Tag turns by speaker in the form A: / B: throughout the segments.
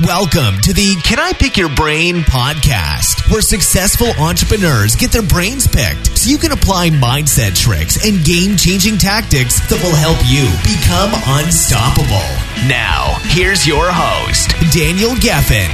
A: Welcome to the Can I Pick Your Brain podcast, where successful entrepreneurs get their brains picked so you can apply mindset tricks and game changing tactics that will help you become unstoppable. Now, here's your host, Daniel Geffen.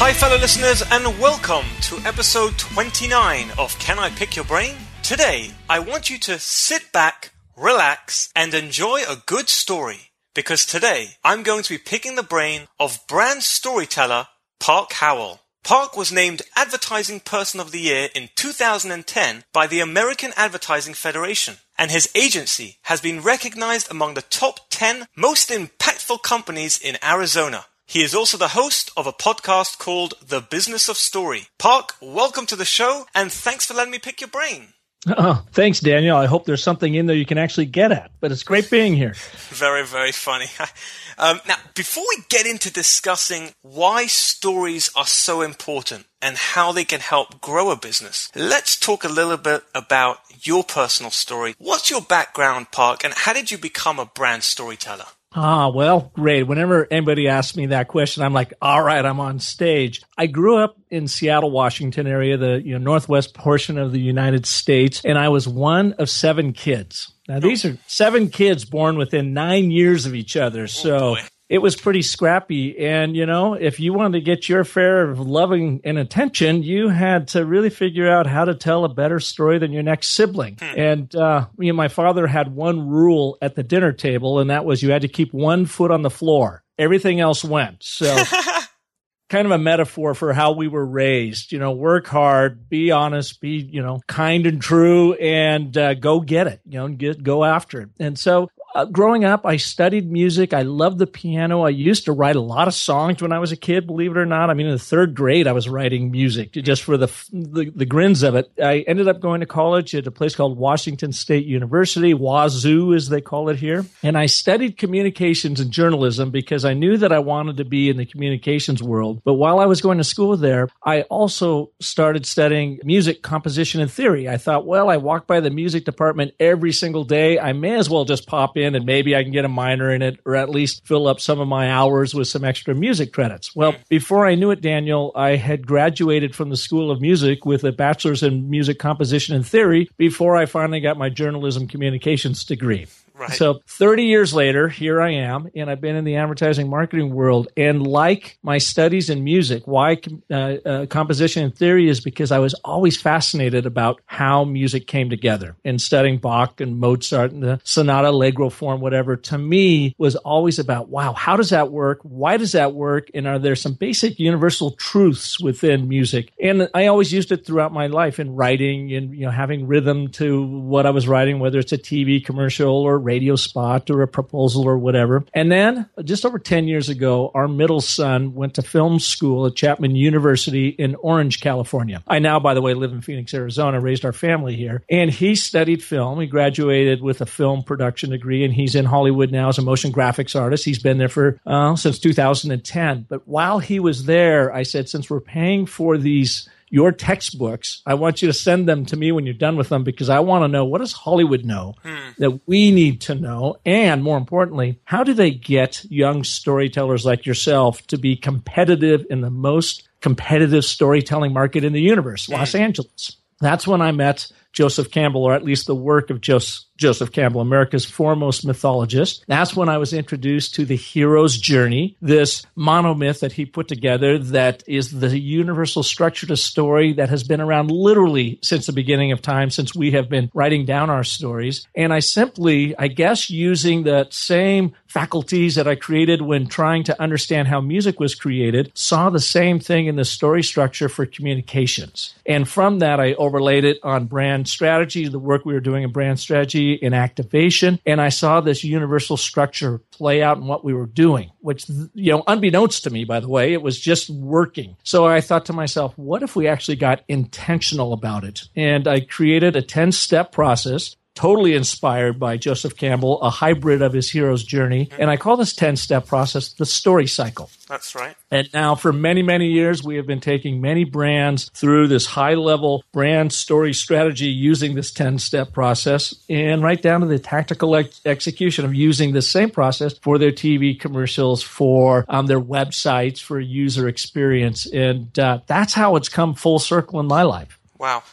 B: Hi, fellow listeners, and welcome to episode 29 of Can I Pick Your Brain? Today, I want you to sit back, relax, and enjoy a good story because today I'm going to be picking the brain of brand storyteller Park Howell. Park was named Advertising Person of the Year in 2010 by the American Advertising Federation, and his agency has been recognized among the top 10 most impactful companies in Arizona. He is also the host of a podcast called The Business of Story. Park, welcome to the show, and thanks for letting me pick your brain.
C: Oh, thanks, Daniel. I hope there's something in there you can actually get at. But it's great being here.
B: very, very funny. um, now, before we get into discussing why stories are so important and how they can help grow a business, let's talk a little bit about your personal story. What's your background, Park, and how did you become a brand storyteller?
C: Ah, well, great. Whenever anybody asks me that question, I'm like, all right, I'm on stage. I grew up in Seattle, Washington area, the you know, northwest portion of the United States, and I was one of seven kids. Now, these are seven kids born within nine years of each other. So oh it was pretty scrappy. And, you know, if you wanted to get your fair of loving and attention, you had to really figure out how to tell a better story than your next sibling. Hmm. And, uh, me and my father had one rule at the dinner table, and that was you had to keep one foot on the floor. Everything else went. So, kind of a metaphor for how we were raised. You know, work hard, be honest, be, you know, kind and true, and uh, go get it, you know, get, go after it. And so uh, growing up, I studied music. I loved the piano. I used to write a lot of songs when I was a kid, believe it or not. I mean, in the third grade, I was writing music just for the, the, the grins of it. I ended up going to college at a place called Washington State University, Wazzu, as they call it here. And I studied communications and journalism because I knew that I wanted to be in the communications world. But while I was going to school there, I also started studying music composition and theory. I thought, well, I walk by the music department every single day. I may as well just pop in and maybe I can get a minor in it or at least fill up some of my hours with some extra music credits. Well, before I knew it, Daniel, I had graduated from the School of Music with a bachelor's in music composition and theory before I finally got my journalism communications degree. Right. So 30 years later, here I am, and I've been in the advertising marketing world. And like my studies in music, why uh, uh, composition and theory is because I was always fascinated about how music came together. And studying Bach and Mozart and the sonata allegro form, whatever, to me was always about, wow, how does that work? Why does that work? And are there some basic universal truths within music? And I always used it throughout my life in writing and, you know, having rhythm to what I was writing, whether it's a TV commercial or radio spot or a proposal or whatever. And then just over 10 years ago, our middle son went to film school at Chapman University in Orange, California. I now, by the way, live in Phoenix, Arizona, raised our family here. And he studied film. He graduated with a film production degree and he's in Hollywood now as a motion graphics artist. He's been there for uh, since 2010. But while he was there, I said, since we're paying for these your textbooks. I want you to send them to me when you're done with them because I want to know what does Hollywood know hmm. that we need to know? And more importantly, how do they get young storytellers like yourself to be competitive in the most competitive storytelling market in the universe, hmm. Los Angeles? That's when I met Joseph Campbell, or at least the work of Joseph, Campbell, America's foremost mythologist. That's when I was introduced to the hero's journey, this monomyth that he put together that is the universal structure to story that has been around literally since the beginning of time, since we have been writing down our stories. And I simply, I guess, using that same faculties that I created when trying to understand how music was created, saw the same thing in the story structure for communications. And from that, I overlaid it on brand strategy, the work we were doing in brand strategy in activation. And I saw this universal structure play out in what we were doing, which, you know, unbeknownst to me, by the way, it was just working. So I thought to myself, what if we actually got intentional about it? And I created a 10 step process totally inspired by Joseph Campbell, a hybrid of his hero's journey. And I call this 10 step process the story cycle.
B: That's right.
C: And now, for many, many years, we have been taking many brands through this high level brand story strategy using this 10 step process and right down to the tactical ex- execution of using the same process for their TV commercials, for um, their websites, for user experience. And uh, that's how it's come full circle in my life.
B: Wow.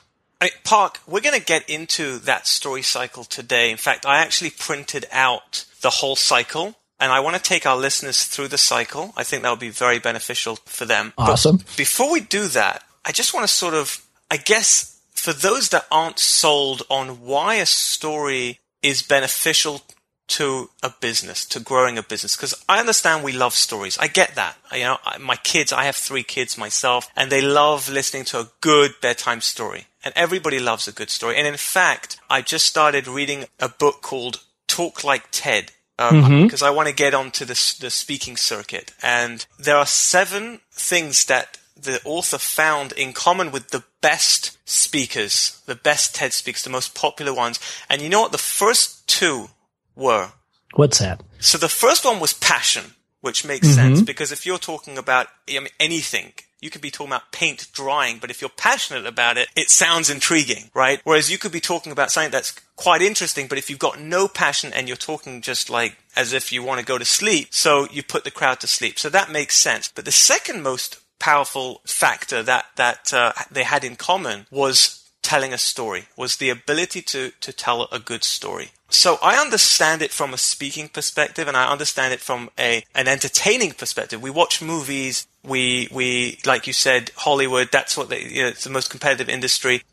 B: I, Park, we're going to get into that story cycle today. In fact, I actually printed out the whole cycle and I want to take our listeners through the cycle. I think that would be very beneficial for them.
C: Awesome.
B: But before we do that, I just want to sort of, I guess, for those that aren't sold on why a story is beneficial to a business, to growing a business, because I understand we love stories. I get that. You know, my kids, I have three kids myself, and they love listening to a good bedtime story. And everybody loves a good story. And in fact, I just started reading a book called Talk Like Ted because um, mm-hmm. I want to get onto the, the speaking circuit. And there are seven things that the author found in common with the best speakers, the best TED speakers, the most popular ones. And you know what? The first two were.
C: What's that?
B: So the first one was passion, which makes mm-hmm. sense because if you're talking about I mean, anything, you could be talking about paint drying, but if you're passionate about it, it sounds intriguing, right? Whereas you could be talking about something that's quite interesting, but if you've got no passion and you're talking just like as if you want to go to sleep, so you put the crowd to sleep. So that makes sense. But the second most powerful factor that that uh, they had in common was telling a story was the ability to to tell a good story so I understand it from a speaking perspective and I understand it from a an entertaining perspective. We watch movies, we we like you said Hollywood, that's what they, you know, it's the most competitive industry.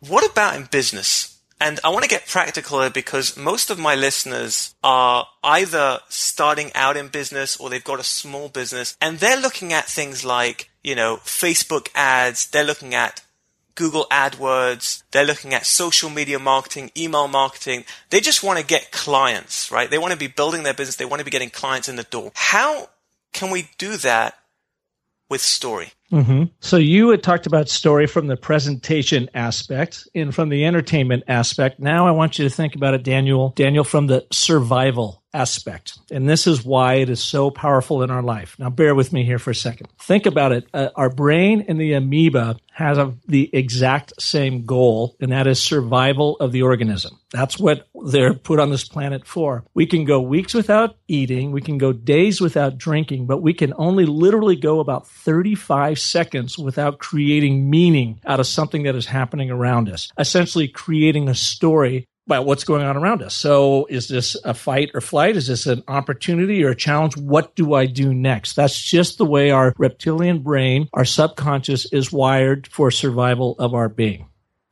B: What about in business? And I want to get practical here because most of my listeners are either starting out in business or they've got a small business and they're looking at things like, you know, Facebook ads, they're looking at Google AdWords. They're looking at social media marketing, email marketing. They just want to get clients, right? They want to be building their business. They want to be getting clients in the door. How can we do that with story?
C: Mm-hmm. So you had talked about story from the presentation aspect and from the entertainment aspect. Now I want you to think about it, Daniel. Daniel, from the survival aspect. And this is why it is so powerful in our life. Now, bear with me here for a second. Think about it. Uh, our brain and the amoeba has a, the exact same goal, and that is survival of the organism. That's what they're put on this planet for. We can go weeks without eating, we can go days without drinking, but we can only literally go about 35 seconds without creating meaning out of something that is happening around us. Essentially, creating a story about what's going on around us. So is this a fight or flight? Is this an opportunity or a challenge? What do I do next? That's just the way our reptilian brain, our subconscious is wired for survival of our being.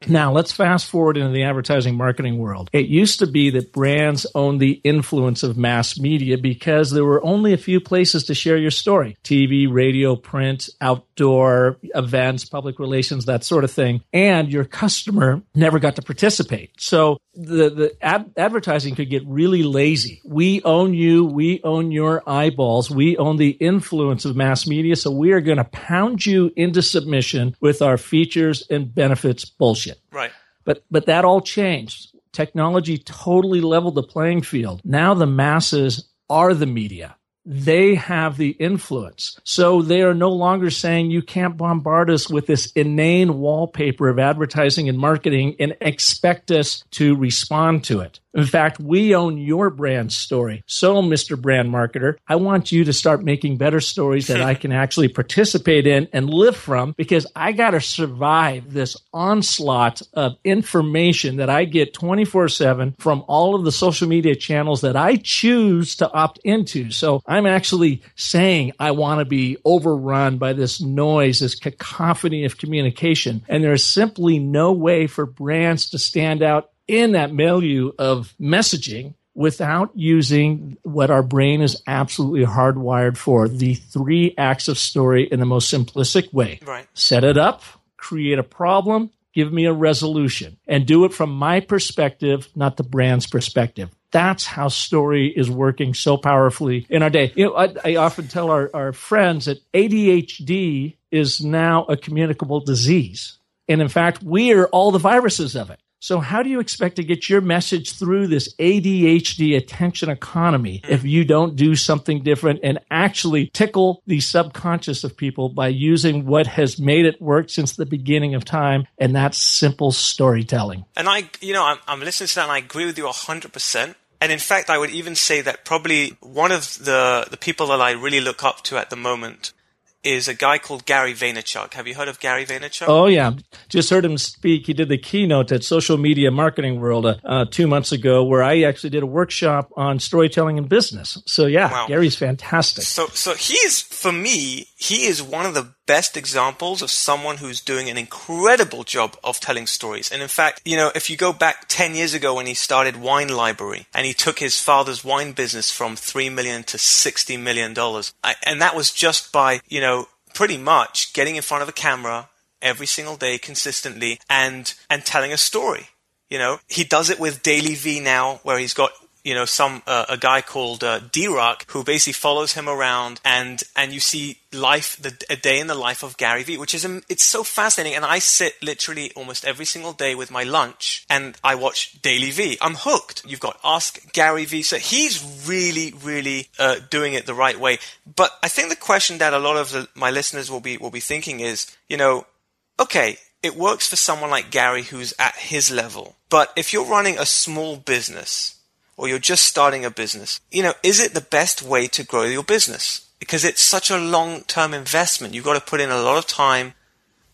C: Now, let's fast forward into the advertising marketing world. It used to be that brands owned the influence of mass media because there were only a few places to share your story TV, radio, print, outdoor events, public relations, that sort of thing. And your customer never got to participate. So the, the ad- advertising could get really lazy. We own you. We own your eyeballs. We own the influence of mass media. So we are going to pound you into submission with our features and benefits bullshit.
B: Right.
C: But but that all changed. Technology totally leveled the playing field. Now the masses are the media they have the influence. So they are no longer saying you can't bombard us with this inane wallpaper of advertising and marketing and expect us to respond to it. In fact, we own your brand story. So, Mr. Brand Marketer, I want you to start making better stories that I can actually participate in and live from because I got to survive this onslaught of information that I get 24 7 from all of the social media channels that I choose to opt into. So, I'm actually saying I want to be overrun by this noise, this cacophony of communication. And there's simply no way for brands to stand out in that milieu of messaging without using what our brain is absolutely hardwired for the three acts of story in the most simplistic way.
B: Right.
C: Set it up, create a problem, give me a resolution, and do it from my perspective, not the brand's perspective. That's how story is working so powerfully in our day. You know, I, I often tell our, our friends that ADHD is now a communicable disease. And in fact, we are all the viruses of it. So how do you expect to get your message through this ADHD attention economy if you don't do something different and actually tickle the subconscious of people by using what has made it work since the beginning of time? And that's simple storytelling.
B: And I, you know, I'm, I'm listening to that and I agree with you 100%. And in fact, I would even say that probably one of the, the people that I really look up to at the moment is a guy called Gary Vaynerchuk. Have you heard of Gary Vaynerchuk?
C: Oh yeah, just heard him speak. He did the keynote at Social Media Marketing World uh, uh, two months ago, where I actually did a workshop on storytelling in business. So yeah, wow. Gary's fantastic.
B: So so he is for me. He is one of the best examples of someone who's doing an incredible job of telling stories. And in fact, you know, if you go back 10 years ago when he started Wine Library and he took his father's wine business from 3 million to 60 million dollars, and that was just by, you know, pretty much getting in front of a camera every single day consistently and and telling a story. You know, he does it with DailyVee now, where he's got you know some uh, a guy called uh, D-Rock who basically follows him around and and you see life the a day in the life of Gary Vee which is um, it's so fascinating. And I sit literally almost every single day with my lunch and I watch DailyVee I'm hooked. You've got Ask Gary Vee. So he's really really uh, doing it the right way. But I think the question that a lot of the, my listeners will be will be thinking is you know okay it works for someone like Gary who's at his level. But if you're running a small business or you're just starting a business, you know, is it the best way to grow your business? Because it's such a long term investment. You've got to put in a lot of time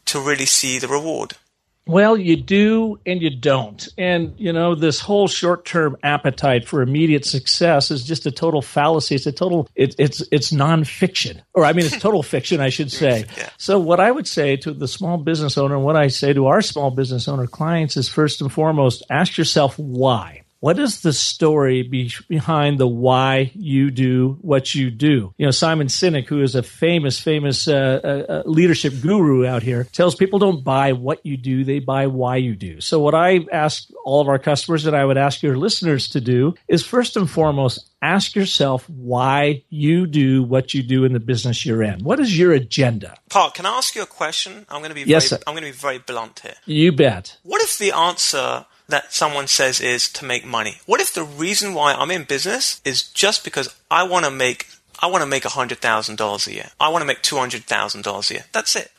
B: to really see the reward.
C: Well, you do and you don't. And, you know, this whole short term appetite for immediate success is just a total fallacy. It's a total, it, it's, it's nonfiction. Or, I mean, it's total fiction, I should say. Yeah. So, what I would say to the small business owner, and what I say to our small business owner clients is first and foremost, ask yourself why. What is the story be- behind the why you do what you do? You know, Simon Sinek, who is a famous, famous uh, uh, uh, leadership guru out here, tells people don't buy what you do, they buy why you do. So, what I ask all of our customers and I would ask your listeners to do is first and foremost, ask yourself why you do what you do in the business you're in. What is your agenda?
B: Park, can I ask you a question? I'm going to be yes, very, sir. I'm going to be very blunt here.
C: You bet.
B: What if the answer that someone says is to make money? What if the reason why I'm in business is just because I want to make I want to make $100,000 a year. I want to make $200,000 a year. That's it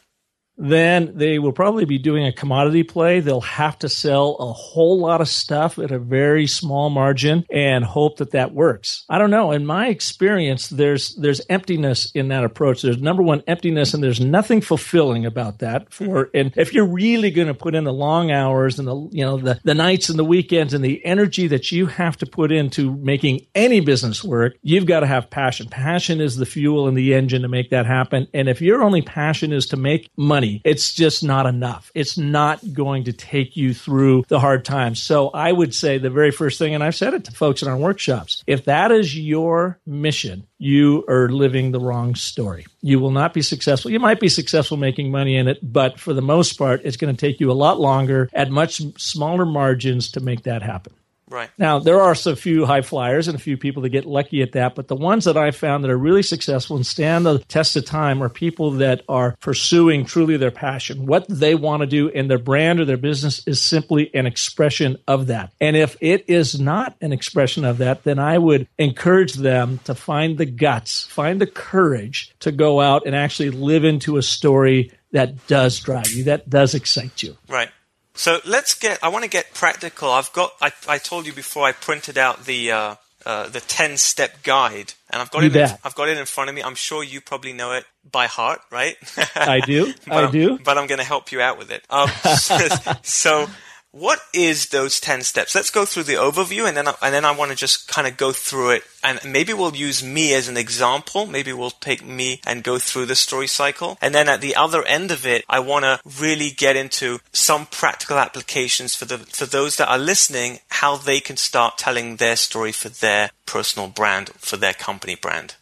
C: then they will probably be doing a commodity play. They'll have to sell a whole lot of stuff at a very small margin and hope that that works. I don't know. In my experience, there's there's emptiness in that approach. There's number one emptiness, and there's nothing fulfilling about that. For and if you're really going to put in the long hours and the you know the the nights and the weekends and the energy that you have to put into making any business work, you've got to have passion. Passion is the fuel and the engine to make that happen. And if your only passion is to make money money, it's just not enough. It's not going to take you through the hard times. So I would say the very first thing, and I've said it to folks in our workshops, if that is your mission, you are living the wrong story. You will not be successful. You might be successful making money in it, but for the most part, it's going to take you a lot longer at much smaller margins to make that happen.
B: Right.
C: Now, there are a few high flyers and a few people that get lucky at that, but the ones that I found that are really successful and stand the test of time are people that are pursuing truly their passion. What they want to do in their brand or their business is simply an expression of that. And if it is not an expression of that, then I would encourage them to find the guts, find the courage to go out and actually live into a story that does drive you, that does excite you.
B: Right. So let's get. I want to get practical. I've got. I, I told you before. I printed out the uh, uh, the ten step guide, and I've got
C: you
B: it.
C: In,
B: I've got it in front of me. I'm sure you probably know it by heart, right?
C: I do. I do.
B: But I'm going to help you out with it. Um, so, so what is those 10 steps? Let's go through the overview and then, I, and then I want to just kind of go through it and maybe we'll use me as an example. Maybe we'll take me and go through the story cycle. And then at the other end of it, I want to really get into some practical applications for the, for those that are listening, how they can start telling their story for their personal brand, for their company brand.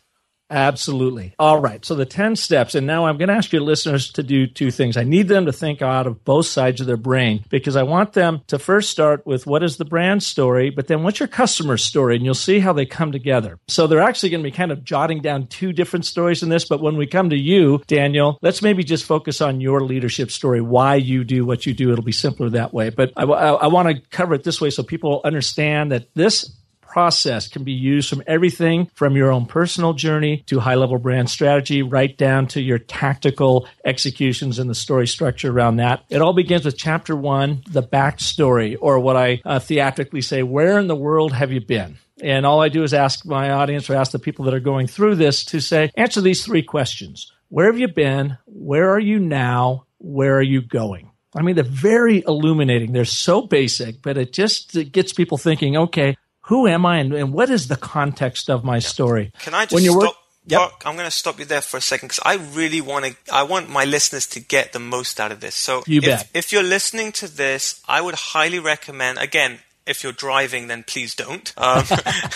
C: Absolutely. All right. So the 10 steps. And now I'm going to ask your listeners to do two things. I need them to think out of both sides of their brain because I want them to first start with what is the brand story, but then what's your customer story? And you'll see how they come together. So they're actually going to be kind of jotting down two different stories in this. But when we come to you, Daniel, let's maybe just focus on your leadership story, why you do what you do. It'll be simpler that way. But I, I, I want to cover it this way so people understand that this process can be used from everything from your own personal journey to high level brand strategy, right down to your tactical executions and the story structure around that. It all begins with chapter one, the backstory, or what I uh, theatrically say, where in the world have you been? And all I do is ask my audience or ask the people that are going through this to say, answer these three questions. Where have you been? Where are you now? Where are you going? I mean, they're very illuminating. They're so basic, but it just it gets people thinking, okay, who am I and, and what is the context of my story?
B: Can I just when you're stop? Work- Yep. I'm going to stop you there for a second because I really want to. I want my listeners to get the most out of this. So,
C: you
B: if, if you're listening to this, I would highly recommend. Again, if you're driving, then please don't. Um,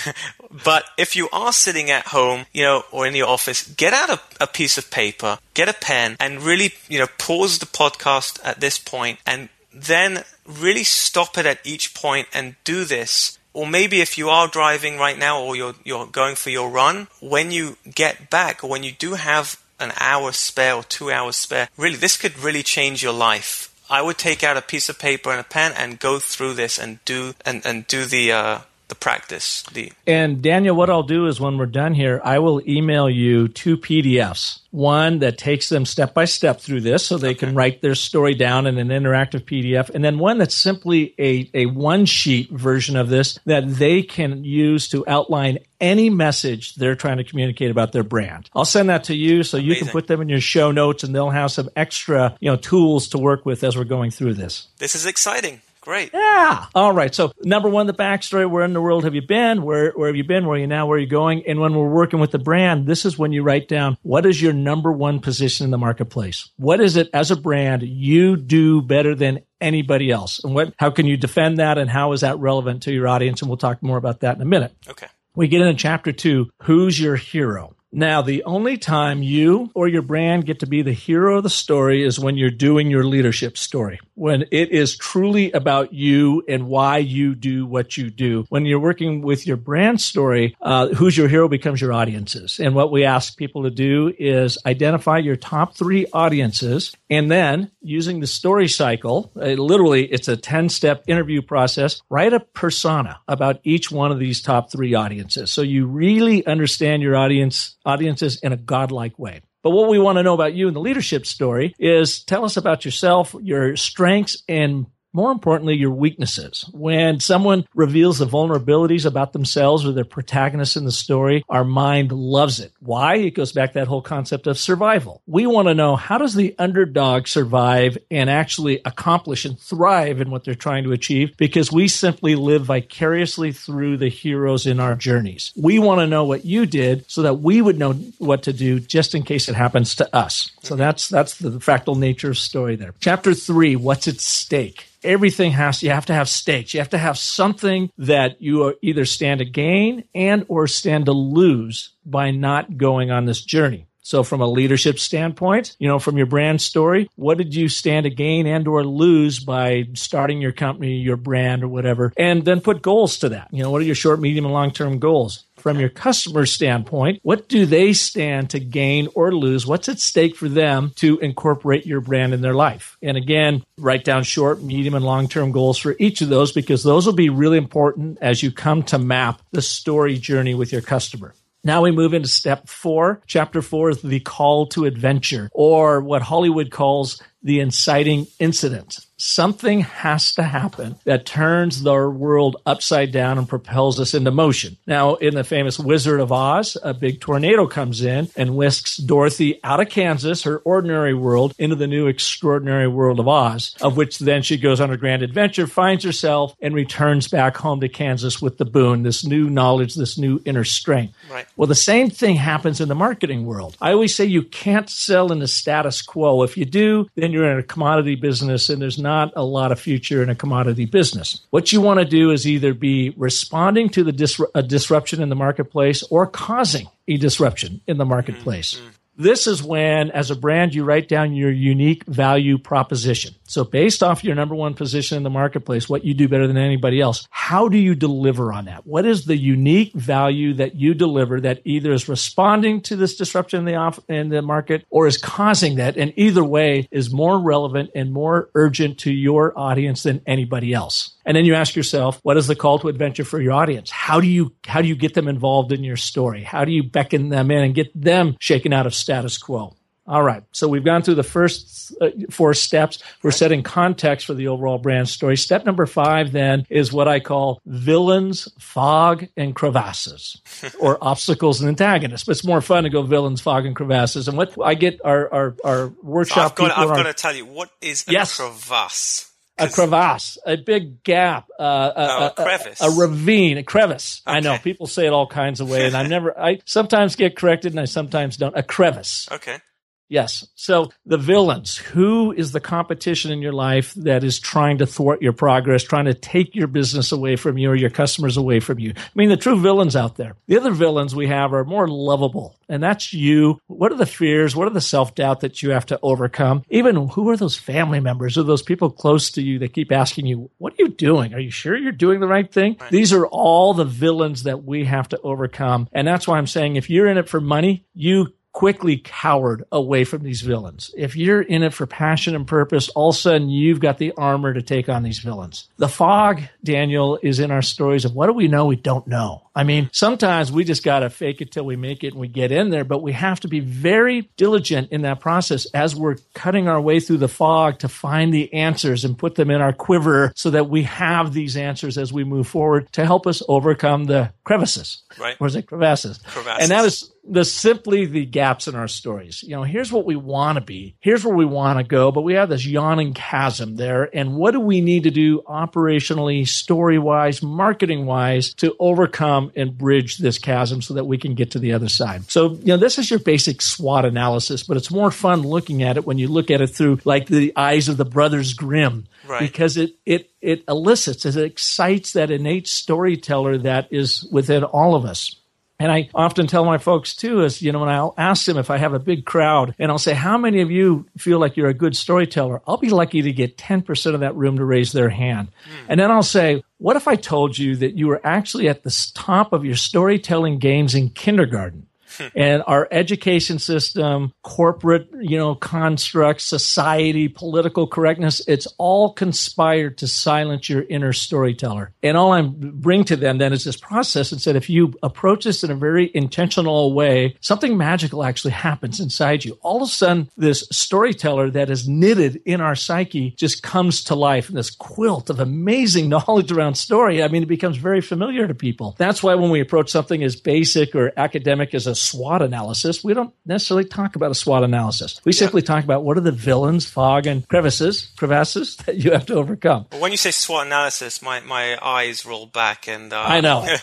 B: but if you are sitting at home, you know, or in your office, get out a, a, piece of paper, get a pen, and really, you know, pause the podcast at this point, and then really stop it at each point and do this or maybe if you are driving right now or you're you're going for your run, when you get back or when you do have an hour spare or two hours spare, really this could really change your life. I would take out a piece of paper and a pen and go through this and do and, and do the uh, the practice. The
C: and Daniel, what I'll do is when we're done here, I will email you two PDFs one that takes them step by step through this so they okay. can write their story down in an interactive PDF, and then one that's simply a, a one sheet version of this that they can use to outline any message they're trying to communicate about their brand. I'll send that to you so Amazing. you can put them in your show notes and they'll have some extra, you know, tools to work with as we're going through this.
B: This is exciting. Great.
C: Yeah. All right. So number one, the backstory. Where in the world have you been? Where where have you been? Where are you now? Where are you going? And when we're working with the brand, this is when you write down what is your number one position in the marketplace? What is it as a brand you do better than anybody else? And what how can you defend that and how is that relevant to your audience? And we'll talk more about that in a minute.
B: Okay.
C: We get into chapter two, who's your hero? Now, the only time you or your brand get to be the hero of the story is when you're doing your leadership story, when it is truly about you and why you do what you do. When you're working with your brand story, uh, who's your hero becomes your audiences. And what we ask people to do is identify your top three audiences and then using the story cycle, uh, literally it's a 10 step interview process, write a persona about each one of these top three audiences. So you really understand your audience audiences in a godlike way. But what we want to know about you in the leadership story is tell us about yourself, your strengths and more importantly, your weaknesses. When someone reveals the vulnerabilities about themselves or their protagonist in the story, our mind loves it. Why? It goes back to that whole concept of survival. We want to know how does the underdog survive and actually accomplish and thrive in what they're trying to achieve because we simply live vicariously through the heroes in our journeys. We want to know what you did so that we would know what to do just in case it happens to us. So that's that's the fractal nature of story there. Chapter 3, what's at stake? Everything has you have to have stakes. You have to have something that you either stand to gain and or stand to lose by not going on this journey. So from a leadership standpoint, you know, from your brand story, what did you stand to gain and or lose by starting your company, your brand or whatever? And then put goals to that. You know, what are your short, medium and long-term goals? From your customer standpoint, what do they stand to gain or lose? What's at stake for them to incorporate your brand in their life? And again, write down short, medium, and long term goals for each of those because those will be really important as you come to map the story journey with your customer. Now we move into step four. Chapter four is the call to adventure, or what Hollywood calls the inciting incident something has to happen that turns the world upside down and propels us into motion. Now, in the famous Wizard of Oz, a big tornado comes in and whisks Dorothy out of Kansas, her ordinary world, into the new extraordinary world of Oz, of which then she goes on a grand adventure, finds herself, and returns back home to Kansas with the boon, this new knowledge, this new inner strength.
B: Right.
C: Well, the same thing happens in the marketing world. I always say you can't sell in the status quo. If you do, then you're in a commodity business and there's not a lot of future in a commodity business. What you want to do is either be responding to the dis- disruption in the marketplace or causing a disruption in the marketplace. Mm-hmm. This is when, as a brand, you write down your unique value proposition. So, based off your number one position in the marketplace, what you do better than anybody else, how do you deliver on that? What is the unique value that you deliver that either is responding to this disruption in the off, in the market or is causing that? And either way is more relevant and more urgent to your audience than anybody else. And then you ask yourself, what is the call to adventure for your audience? How do you how do you get them involved in your story? How do you beckon them in and get them shaken out of status quo? All right. So we've gone through the first uh, four steps. We're setting context for the overall brand story. Step number five then is what I call villains, fog, and crevasses or obstacles and antagonists. But it's more fun to go villains, fog, and crevasses. And what I get our, our, our workshop.
B: So I've got, I've got to tell you, what is a yes. crevasse?
C: A crevasse, a big gap, uh, a,
B: oh, a, crevice,
C: a, a, ravine, a crevice. Okay. I know people say it all kinds of ways, and I never. I sometimes get corrected, and I sometimes don't. A crevice.
B: Okay.
C: Yes. So the villains, who is the competition in your life that is trying to thwart your progress, trying to take your business away from you or your customers away from you? I mean, the true villains out there. The other villains we have are more lovable, and that's you. What are the fears? What are the self doubt that you have to overcome? Even who are those family members or those people close to you that keep asking you, what are you doing? Are you sure you're doing the right thing? Right. These are all the villains that we have to overcome. And that's why I'm saying if you're in it for money, you quickly cowered away from these villains. If you're in it for passion and purpose, all of a sudden you've got the armor to take on these villains. The fog, Daniel, is in our stories of what do we know we don't know. I mean, sometimes we just got to fake it till we make it and we get in there, but we have to be very diligent in that process as we're cutting our way through the fog to find the answers and put them in our quiver so that we have these answers as we move forward to help us overcome the crevices.
B: Right.
C: Or is it crevasses?
B: Crevasses.
C: And that is the simply the gaps in our stories. You know, here's what we want to be. Here's where we want to go, but we have this yawning chasm there. And what do we need to do operationally, story wise, marketing wise to overcome and bridge this chasm so that we can get to the other side? So, you know, this is your basic SWOT analysis, but it's more fun looking at it when you look at it through like the eyes of the brothers Grimm.
B: Right.
C: Because it, it, it elicits, it excites that innate storyteller that is within all of us. And I often tell my folks too, is, you know, when I'll ask them if I have a big crowd and I'll say, how many of you feel like you're a good storyteller? I'll be lucky to get 10% of that room to raise their hand. Mm. And then I'll say, what if I told you that you were actually at the top of your storytelling games in kindergarten? And our education system, corporate, you know, constructs, society, political correctness, it's all conspired to silence your inner storyteller. And all I bring to them then is this process and said, if you approach this in a very intentional way, something magical actually happens inside you. All of a sudden, this storyteller that is knitted in our psyche just comes to life in this quilt of amazing knowledge around story. I mean, it becomes very familiar to people. That's why when we approach something as basic or academic as a SWOT analysis, we don't necessarily talk about a SWOT analysis. We yeah. simply talk about what are the villains, fog, and crevices, crevasses that you have to overcome.
B: Well, when you say SWOT analysis, my, my eyes roll back and uh,
C: I know.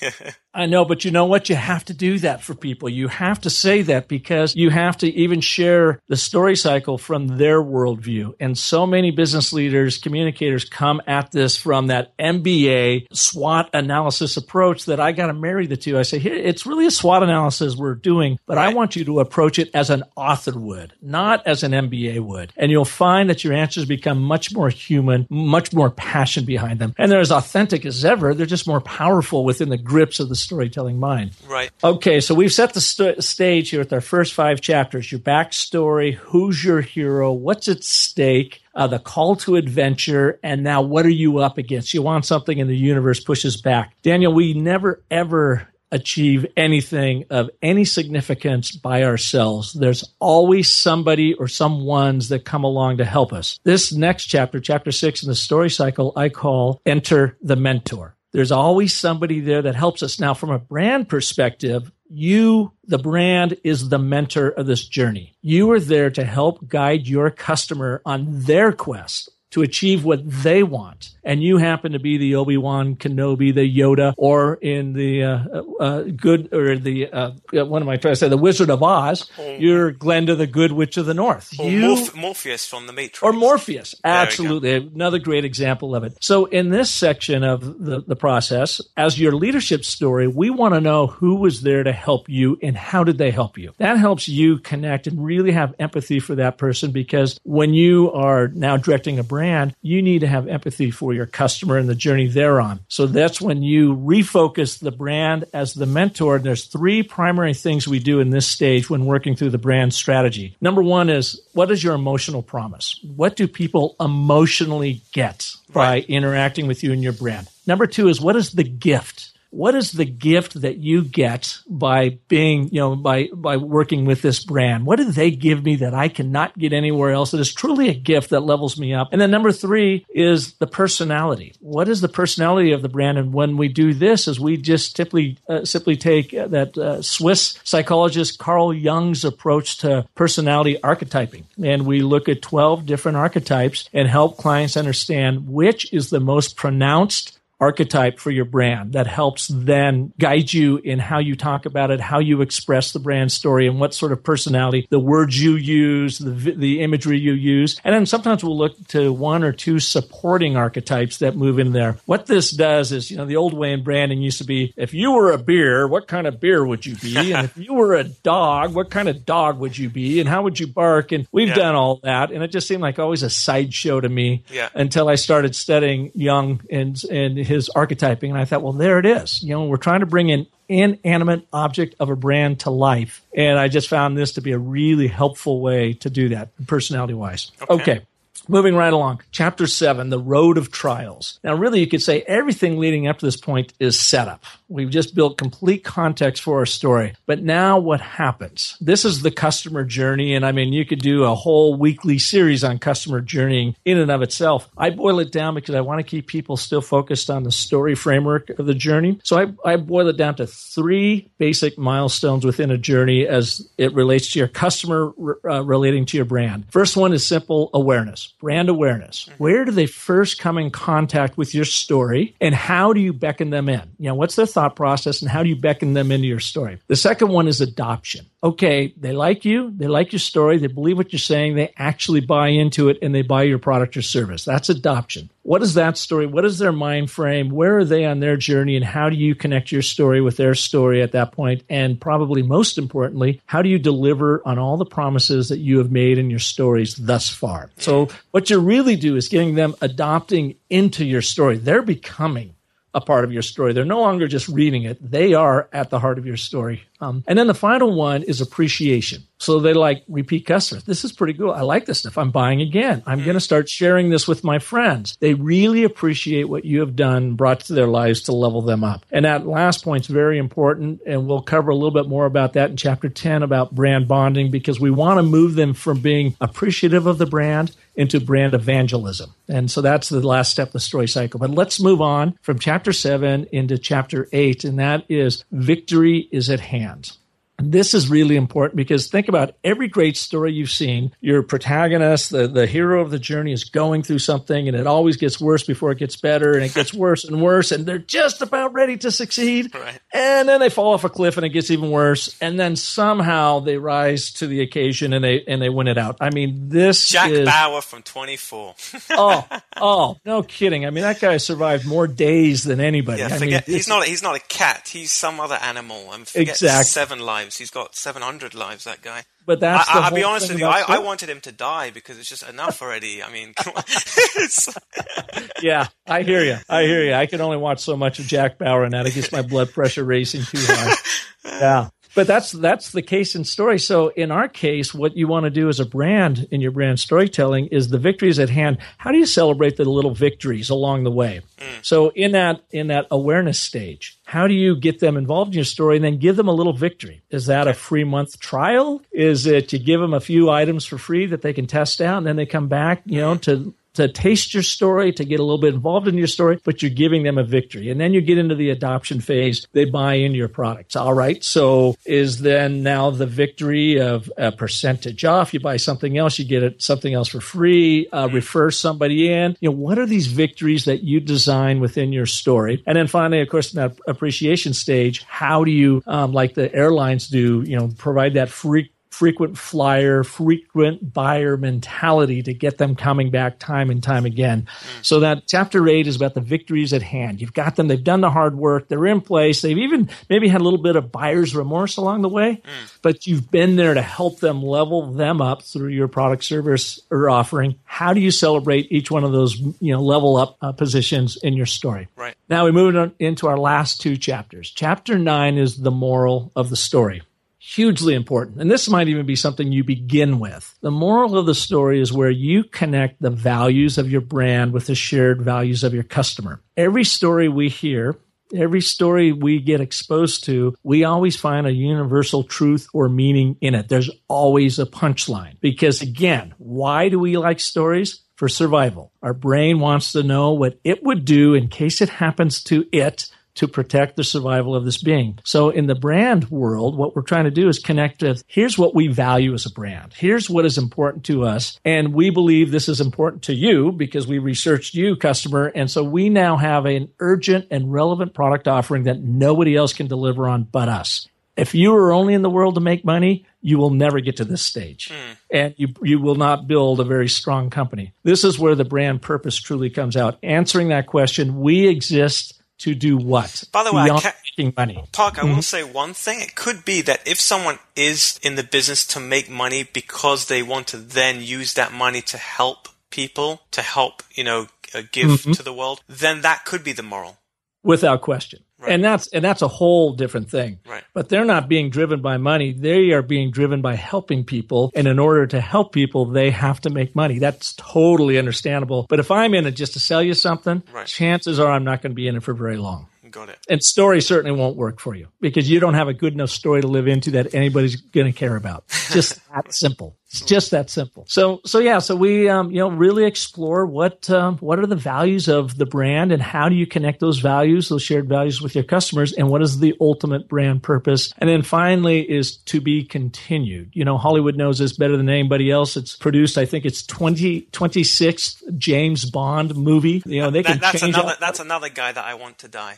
C: I know, but you know what? You have to do that for people. You have to say that because you have to even share the story cycle from their worldview. And so many business leaders, communicators come at this from that MBA SWOT analysis approach that I got to marry the two. I say, here, it's really a SWOT analysis we're doing, but right. I want you to approach it as an author would, not as an MBA would. And you'll find that your answers become much more human, much more passion behind them. And they're as authentic as ever. They're just more powerful within the grips of the storytelling mind.
B: Right.
C: Okay, so we've set the st- stage here with our first five chapters your backstory, who's your hero, what's at stake. Uh, the call to adventure, and now what are you up against? You want something, and the universe pushes back. Daniel, we never ever achieve anything of any significance by ourselves. There's always somebody or some ones that come along to help us. This next chapter, chapter six in the story cycle, I call Enter the Mentor. There's always somebody there that helps us. Now, from a brand perspective, you, the brand, is the mentor of this journey. You are there to help guide your customer on their quest to achieve what they want. And you happen to be the Obi Wan Kenobi, the Yoda, or in the uh, uh, good or the uh, what am I trying to say? The Wizard of Oz. You're Glenda, the Good Witch of the North.
B: Or
C: you
B: Morph- Morpheus from the Matrix.
C: or Morpheus.
B: There we go.
C: Absolutely. Another great example of it. So in this section of the, the process, as your leadership story, we want to know who was there to help you and how did they help you. That helps you connect and really have empathy for that person because when you are now directing a brand, you need to have empathy for your customer and the journey they're on. So that's when you refocus the brand as the mentor. There's three primary things we do in this stage when working through the brand strategy. Number one is what is your emotional promise? What do people emotionally get by
B: Right.
C: interacting with you and your brand? Number two is what is the gift? What is the gift that you get by being, you know, by by working with this brand? What do they give me that I cannot get anywhere else? That is truly a gift that levels me up. And then number three is the personality. What is the personality of the brand? And when we do this, is we just simply uh, simply take uh, that uh, Swiss psychologist Carl Jung's approach to personality archetyping, and we look at twelve different archetypes and help clients understand which is the most pronounced archetype for your brand that helps then guide you in how you talk about it, how you express the brand story, and what sort of personality, the words you use, the, the imagery you use. And then sometimes we'll look to one or two supporting archetypes that move in there. What this does is, you know, the old way in branding used to be if you were a beer, what kind of beer would you be? And if you were a dog, what kind of dog would you be? And how would you bark? And we've
B: Yeah.
C: done all that. And it just seemed like always a sideshow to me
B: Yeah.
C: until I started studying Jung and and his archetyping, and I thought, well, there it is. You know, we're trying to bring an inanimate object of a brand to life, and I just found this to be a really helpful way to do that, personality wise. Okay. Moving right along, chapter seven, the road of trials. Now, really, you could say everything leading up to this point is setup. We've just built complete context for our story. But now what happens? This is the customer journey. And I mean, you could do a whole weekly series on customer journeying in and of itself. I boil it down because I want to keep people still focused on the story framework of the journey. So I, I boil it down to three basic milestones within a journey as it relates to your customer uh, relating to your brand. First one is simple awareness, brand awareness. Mm-hmm. Where do they first come in contact with your story and how do you beckon them in? You know, what's their thought process and how do you beckon them into your story? The second one is adoption. Okay, they like you, they like your story, they believe what you're saying, they actually buy into it and they buy your product or service. That's adoption. What is that story? What is their mind frame? Where are they on their journey and how do you connect your story with their story at that point? And probably most importantly, how do you deliver on all the promises that you have made in your stories thus far? So what you really do is getting them adopting into your story. They're becoming a part of your story. They're no longer just reading it. They are at the heart of your story. Um, and then the final one is appreciation. So they like repeat customers. This is pretty cool. I like this stuff. I'm buying again. I'm going to start sharing this with my friends. They really appreciate what you have done, brought to their lives to level them up. And that last point's very important. And we'll cover a little bit more about that in chapter 10 about brand bonding because we want to move them from being appreciative of the brand into brand evangelism. And so that's the last step of the story cycle. But let's move on from chapter seven into chapter eight, and that is victory is at hand. This is really important because think about every great story you've seen. Your protagonist, the, the hero of the journey, is going through something and it always gets worse before it gets better and it gets worse and worse and they're just about ready to succeed.
B: Right.
C: And then they fall off a cliff and it gets even worse. And then somehow they rise to the occasion and they and they win it out. I mean, this
B: Jack
C: is
B: Bauer from 24.
C: oh, oh, no kidding. I mean, that guy survived more days than anybody.
B: Yeah,
C: I
B: forget.
C: mean,
B: he's not. He's not a cat. He's some other animal. And forget
C: Exact-
B: seven lives. He's got 700 lives. That guy.
C: But that's
B: I,
C: the
B: I, I'll be honest with you. I, I wanted him to die because it's just enough already. I mean, come on. It's-
C: yeah, I hear you. I hear you. I can only watch so much of Jack Bauer, and that it gets my blood pressure racing too high. Yeah. But that's that's the case in story. So in our case, what you want to do as a brand in your brand storytelling is the victories at hand. How do you celebrate the little victories along the way? Mm. So in that in that awareness stage, how do you get them involved in your story and then give them a little victory? Is that a free month trial? Is it you give them a few items for free that they can test out and then they come back, you know, mm. to to taste your story, to get a little bit involved in your story, but you're giving them a victory. And then you get into the adoption phase. They buy into your products. All right. So is then now the victory of a percentage off? You buy something else, you get it something else for free. Uh, refer somebody in. You know, what are these victories that you design within your story? And then finally, of course, in that appreciation stage, how do you, um, like the airlines do, you know, provide that free frequent flyer, frequent buyer mentality to get them coming back time and time again. Mm. So that chapter eight is about the victories at hand. You've got them, they've done the hard work, they're in place, they've even maybe had a little bit of buyer's remorse along the way, mm. but you've been there to help them level them up through your product service or offering. How do you celebrate each one of those, you know, level up uh, positions in your story?
B: Right.
C: Now we move on into our last two chapters. Chapter nine is the moral of the story hugely important. And this might even be something you begin with. The moral of the story is where you connect the values of your brand with the shared values of your customer. Every story we hear, every story we get exposed to, we always find a universal truth or meaning in it. There's always a punchline. Because again, why do we like stories? For survival. Our brain wants to know what it would do in case it happens to it to protect the survival of this being. So in the brand world, what we're trying to do is connect with here's what we value as a brand. Here's what is important to us. And we believe this is important to you because we researched you, customer. And so we now have an urgent and relevant product offering that nobody else can deliver on but us. If you are only in the world to make money, you will never get to this stage mm. and you, you will not build a very strong company. This is where the brand purpose truly comes out. Answering that question, we exist to do what?
B: By the way,
C: I making money.
B: Park, I mm-hmm. will say one thing. It could be that if someone is in the business to make money because they want to then use that money to help people, to help, you know, uh, give mm-hmm. to the world, then that could be the moral.
C: Without question. Right. And that's and that's a whole different thing.
B: Right.
C: But they're not being driven by money. They are being driven by helping people. And in order to help people, they have to make money. That's totally understandable. But if I'm in it just to sell you something,
B: right.
C: chances are I'm not going to be in it for very long.
B: Got it.
C: And story certainly won't work for you because you don't have a good enough story to live into that anybody's going to care about. Just that simple. It's just that simple. So, so yeah, so we, um, you know, really explore what, um, what are the values of the brand and how do you connect those values, those shared values with your customers and what is the ultimate brand purpose? And then finally is to be continued. You know, Hollywood knows this better than anybody else. It's produced, I think it's 20, 26th James Bond movie. You know, they can
B: that's
C: change
B: another, That's another guy that I want to die.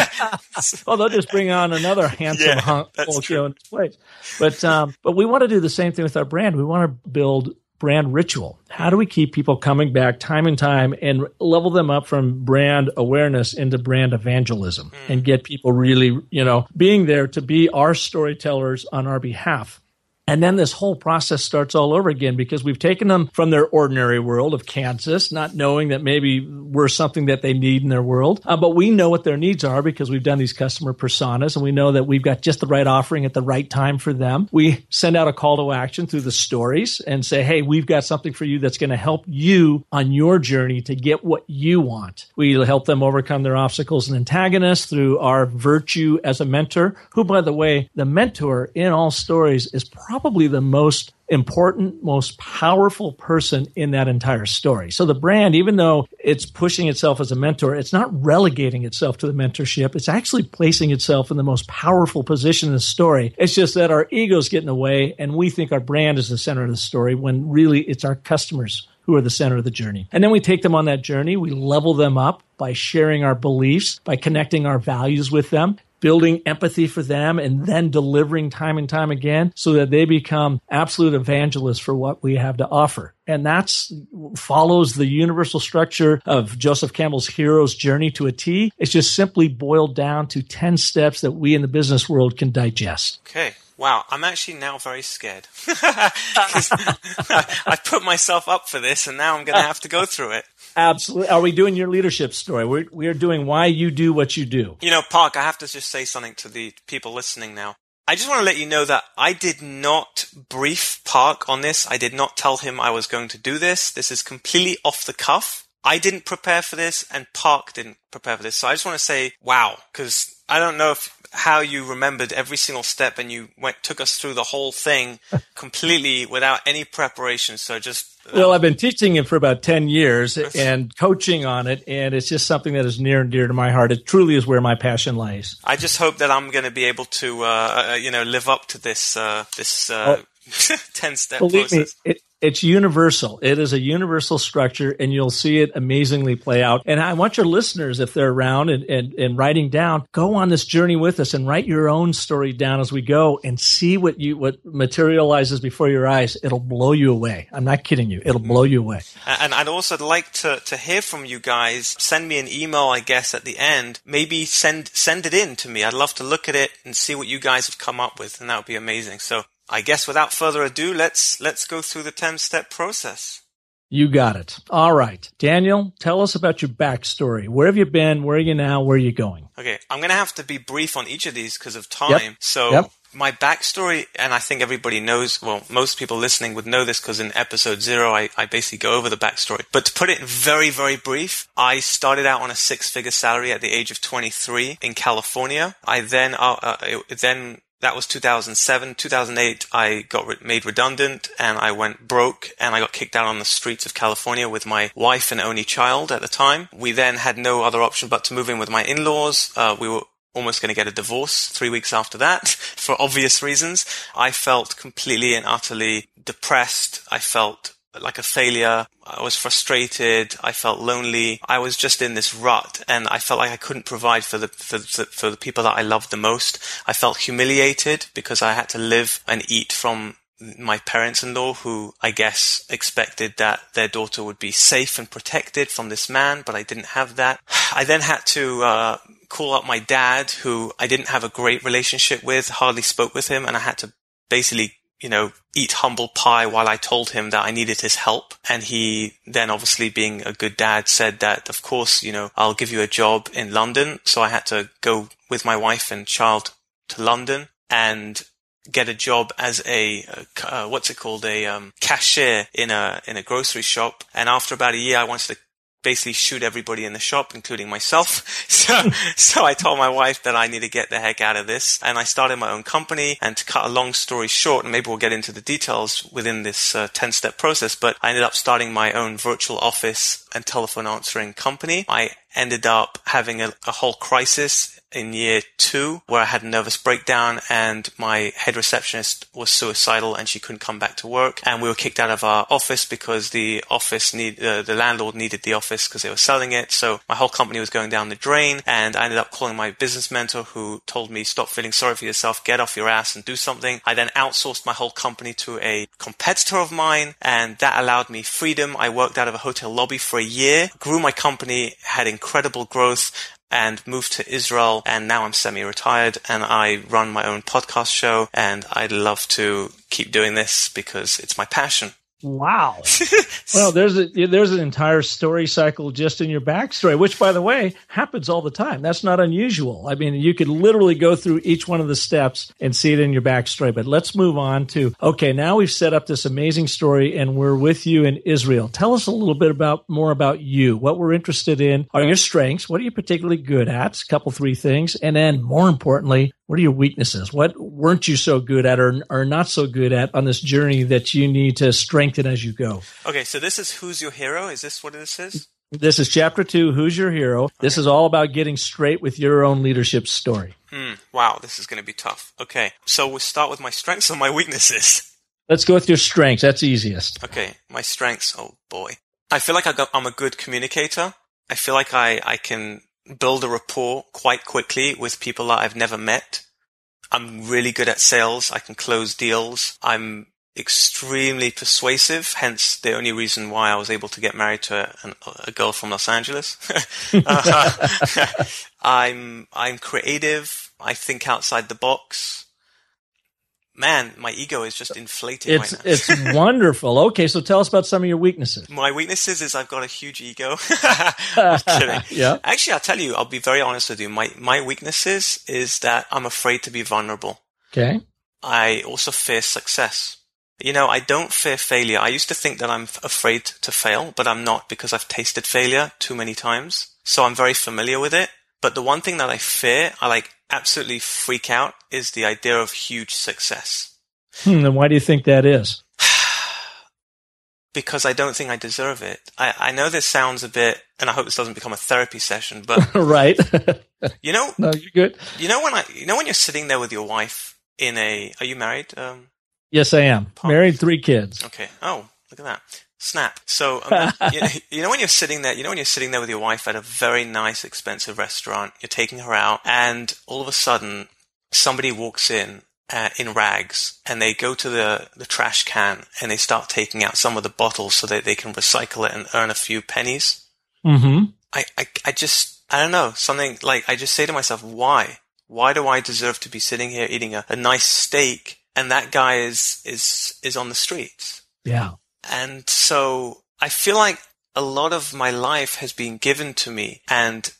C: well, they'll just bring on another handsome yeah, hunk you know, in place. But, um, but we want to do the same thing with our brand we want to build brand ritual. How do we keep people coming back time and time and level them up from brand awareness into brand evangelism mm. and get people really, you know, being there to be our storytellers on our behalf? And then this whole process starts all over again because we've taken them from their ordinary world of Kansas, not knowing that maybe we're something that they need in their world. Uh, but we know what their needs are because we've done these customer personas and we know that we've got just the right offering at the right time for them. We send out a call to action through the stories and say, Hey, we've got something for you that's going to help you on your journey to get what you want. We help them overcome their obstacles and antagonists through our virtue as a mentor, who, by the way, the mentor in all stories is probably the most important, most powerful person in that entire story. So the brand, even though it's pushing itself as a mentor, it's not relegating itself to the mentorship. It's actually placing itself in the most powerful position in the story. It's just that our egos get in the way and we think our brand is the center of the story when really it's our customers who are the center of the journey. And then we take them on that journey. We level them up by sharing our beliefs, by connecting our values with them, building empathy for them and then delivering time and time again so that they become absolute evangelists for what we have to offer. And that's follows the universal structure of Joseph Campbell's hero's journey to a T. It's just simply boiled down to 10 steps that we in the business world can digest.
B: Okay. Wow, I'm actually now very scared. I put myself up for this and now I'm going to have to go through it.
C: Absolutely. Are we doing your leadership story? We're, we are doing why you do what you do.
B: You know, Park, I have to just say something to the people listening now. I just want to let you know that I did not brief Park on this. I did not tell him I was going to do this. This is completely off the cuff. I didn't prepare for this and Park didn't prepare for this. So I just want to say, wow, because I don't know if how you remembered every single step and you went took us through the whole thing completely without any preparation. So just
C: well, I've been teaching it for about 10 years and coaching on it, and it's just something that is near and dear to my heart. It truly is where my passion lies.
B: I just hope that I'm going to be able to, uh, you know, live up to this, uh, this, uh, oh, 10 step process.
C: Me, it, it's universal. It is a universal structure, and you'll see it amazingly play out. And I want your listeners, if they're around and, and, and writing down, go on this journey with us and write your own story down as we go and see what you what materializes before your eyes. It'll blow you away. I'm not kidding you. It'll blow you away.
B: And I'd also like to, to hear from you guys. Send me an email, I guess, at the end. Maybe send send it in to me. I'd love to look at it and see what you guys have come up with, and that would be amazing. So I guess without further ado, let's let's go through the 10 step process.
C: You got it. All right. Daniel, tell us about your backstory. Where have you been? Where are you now? Where are you going?
B: Okay. I'm going to have to be brief on each of these because of time. Yep. So yep. my backstory, and I think everybody knows, well, most people listening would know this because in episode zero, I, I basically go over the backstory. But to put it very, very brief, I started out on a six figure salary at the age of 23 in California. I then, uh, uh, it, then that was 2007. 2008, I got re- made redundant and I went broke and I got kicked out on the streets of California with my wife and only child at the time. We then had no other option but to move in with my in-laws. Uh, we were almost going to get a divorce three weeks after that for obvious reasons. I felt completely and utterly depressed. I felt like a failure. I was frustrated. I felt lonely. I was just in this rut and I felt like I couldn't provide for the, for, for the people that I loved the most. I felt humiliated because I had to live and eat from my parents-in-law who I guess expected that their daughter would be safe and protected from this man, but I didn't have that. I then had to, uh, call up my dad who I didn't have a great relationship with, hardly spoke with him, and I had to basically you know, eat humble pie while I told him that I needed his help. And he then obviously being a good dad said that, of course, you know, I'll give you a job in London. So I had to go with my wife and child to London and get a job as a, uh, what's it called, a um, cashier in a in a grocery shop. And after about a year, I wanted to basically shoot everybody in the shop, including myself. So, so I told my wife that I need to get the heck out of this. And I started my own company. And to cut a long story short, and maybe we'll get into the details within this 10 uh, step process, but I ended up starting my own virtual office and telephone answering company. I ended up having a, a whole crisis in year two where I had a nervous breakdown and my head receptionist was suicidal and she couldn't come back to work. And we were kicked out of our office because the office need uh, the landlord needed the office because they were selling it. So my whole company was going down the drain and I ended up calling my business mentor who told me stop feeling sorry for yourself. Get off your ass and do something. I then outsourced my whole company to a competitor of mine and that allowed me freedom. I worked out of a hotel lobby for a year grew my company had incredible growth and moved to Israel and now I'm semi-retired and I run my own podcast show and I'd love to keep doing this because it's my passion.
C: Wow. well, there's a there's an entire story cycle just in your backstory, which by the way happens all the time. That's not unusual. I mean, you could literally go through each one of the steps and see it in your backstory. But let's move on to okay, now we've set up this amazing story and we're with you in Israel. Tell us a little bit about more about you. What we're interested in are your strengths. What are you particularly good at? A couple three things. And then more importantly, what are your weaknesses? What weren't you so good at or, or not so good at on this journey that you need to strengthen as you go?
B: Okay, so this is Who's Your Hero? Is this what this is?
C: This is chapter two, Who's Your Hero? Okay. This is all about getting straight with your own leadership story.
B: Hmm. Wow, this is going to be tough. Okay, so we'll start with my strengths and my weaknesses.
C: Let's go with your strengths. That's easiest.
B: Okay, my strengths. Oh boy. I feel like I am a good communicator. I feel like I, I can build a rapport quite quickly with people that I've never met. I'm really good at sales. I can close deals. I'm extremely persuasive, hence the only reason why I was able to get married to a, a girl from Los Angeles. uh, I'm I'm creative. I think outside the box man, my ego is just inflating.
C: It's
B: right
C: it's wonderful. Okay, so tell us about some of your weaknesses.
B: My weaknesses is I've got a huge ego.
C: yeah.
B: Actually, I'll tell you. I'll be very honest with you. My my weaknesses is that I'm afraid to be vulnerable.
C: Okay.
B: I also fear success. You know, I don't fear failure. I used to think that I'm afraid to fail, but I'm not because I've tasted failure too many times. So I'm very familiar with it. But the one thing that I fear, I like absolutely freak out is the idea of huge success.
C: Hmm, and why do you think that is?
B: because I don't think I deserve it. I, I know this sounds a bit, and I hope this doesn't become a therapy session, but
C: right.
B: you know,
C: no, you're good.
B: You know when I, you know when you're sitting there with your wife in a, are you married? Um,
C: yes, I am. Pump. Married, three kids.
B: Okay. Oh, look at that. Snap. So, um, you, know, you know when you're sitting there, you know when you're sitting there with your wife at a very nice, expensive restaurant, you're taking her out, and all of a sudden somebody walks in uh, in rags and they go to the, the trash can and they start taking out some of the bottles so that they can recycle it and earn a few pennies.
C: Mm-hmm.
B: I, I, I just, I don't know, something like, I just say to myself, why? Why do I deserve to be sitting here eating a, a nice steak and that guy is, is, is on the streets?
C: Yeah.
B: And so I feel like a lot of my life has been given to me and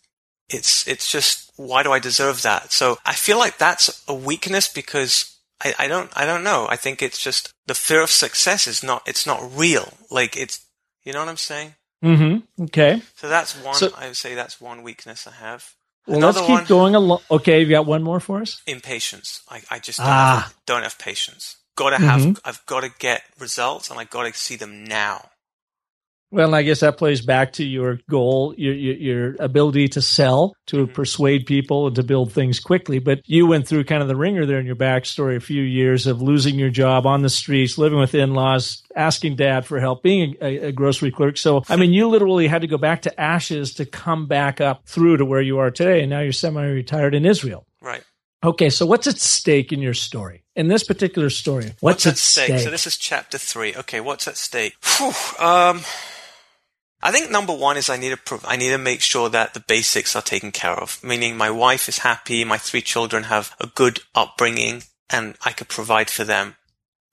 B: it's, it's just, why do I deserve that? So I feel like that's a weakness because I, I don't, I don't know. I think it's just the fear of success is not, it's not real. Like it's, you know what I'm saying?
C: Mm-hmm. Okay.
B: So that's one, so, I would say that's one weakness I have.
C: Well, Another let's keep one, going along. Okay, you got one more for us?
B: Impatience. I, I just don't, ah. have, don't have patience. Gotta have, mm-hmm. I've got to get results and I've got to see them now.
C: Well, I guess that plays back to your goal, your, your, your ability to sell, to mm-hmm. persuade people, and to build things quickly. But you went through kind of the ringer there in your backstory, a few years of losing your job on the streets, living with in-laws, asking dad for help, being a, a grocery clerk. So, I mean, you literally had to go back to ashes to come back up through to where you are today. And now you're semi-retired in Israel.
B: Right.
C: Okay, so what's at stake in your story? In this particular story, what's, what's at, stake? stake?
B: So this is chapter three. Okay, what's at stake? Whew, um, I think number one is I need to I need to make sure that the basics are taken care of. Meaning my wife is happy, my three children have a good upbringing, and I could provide for them.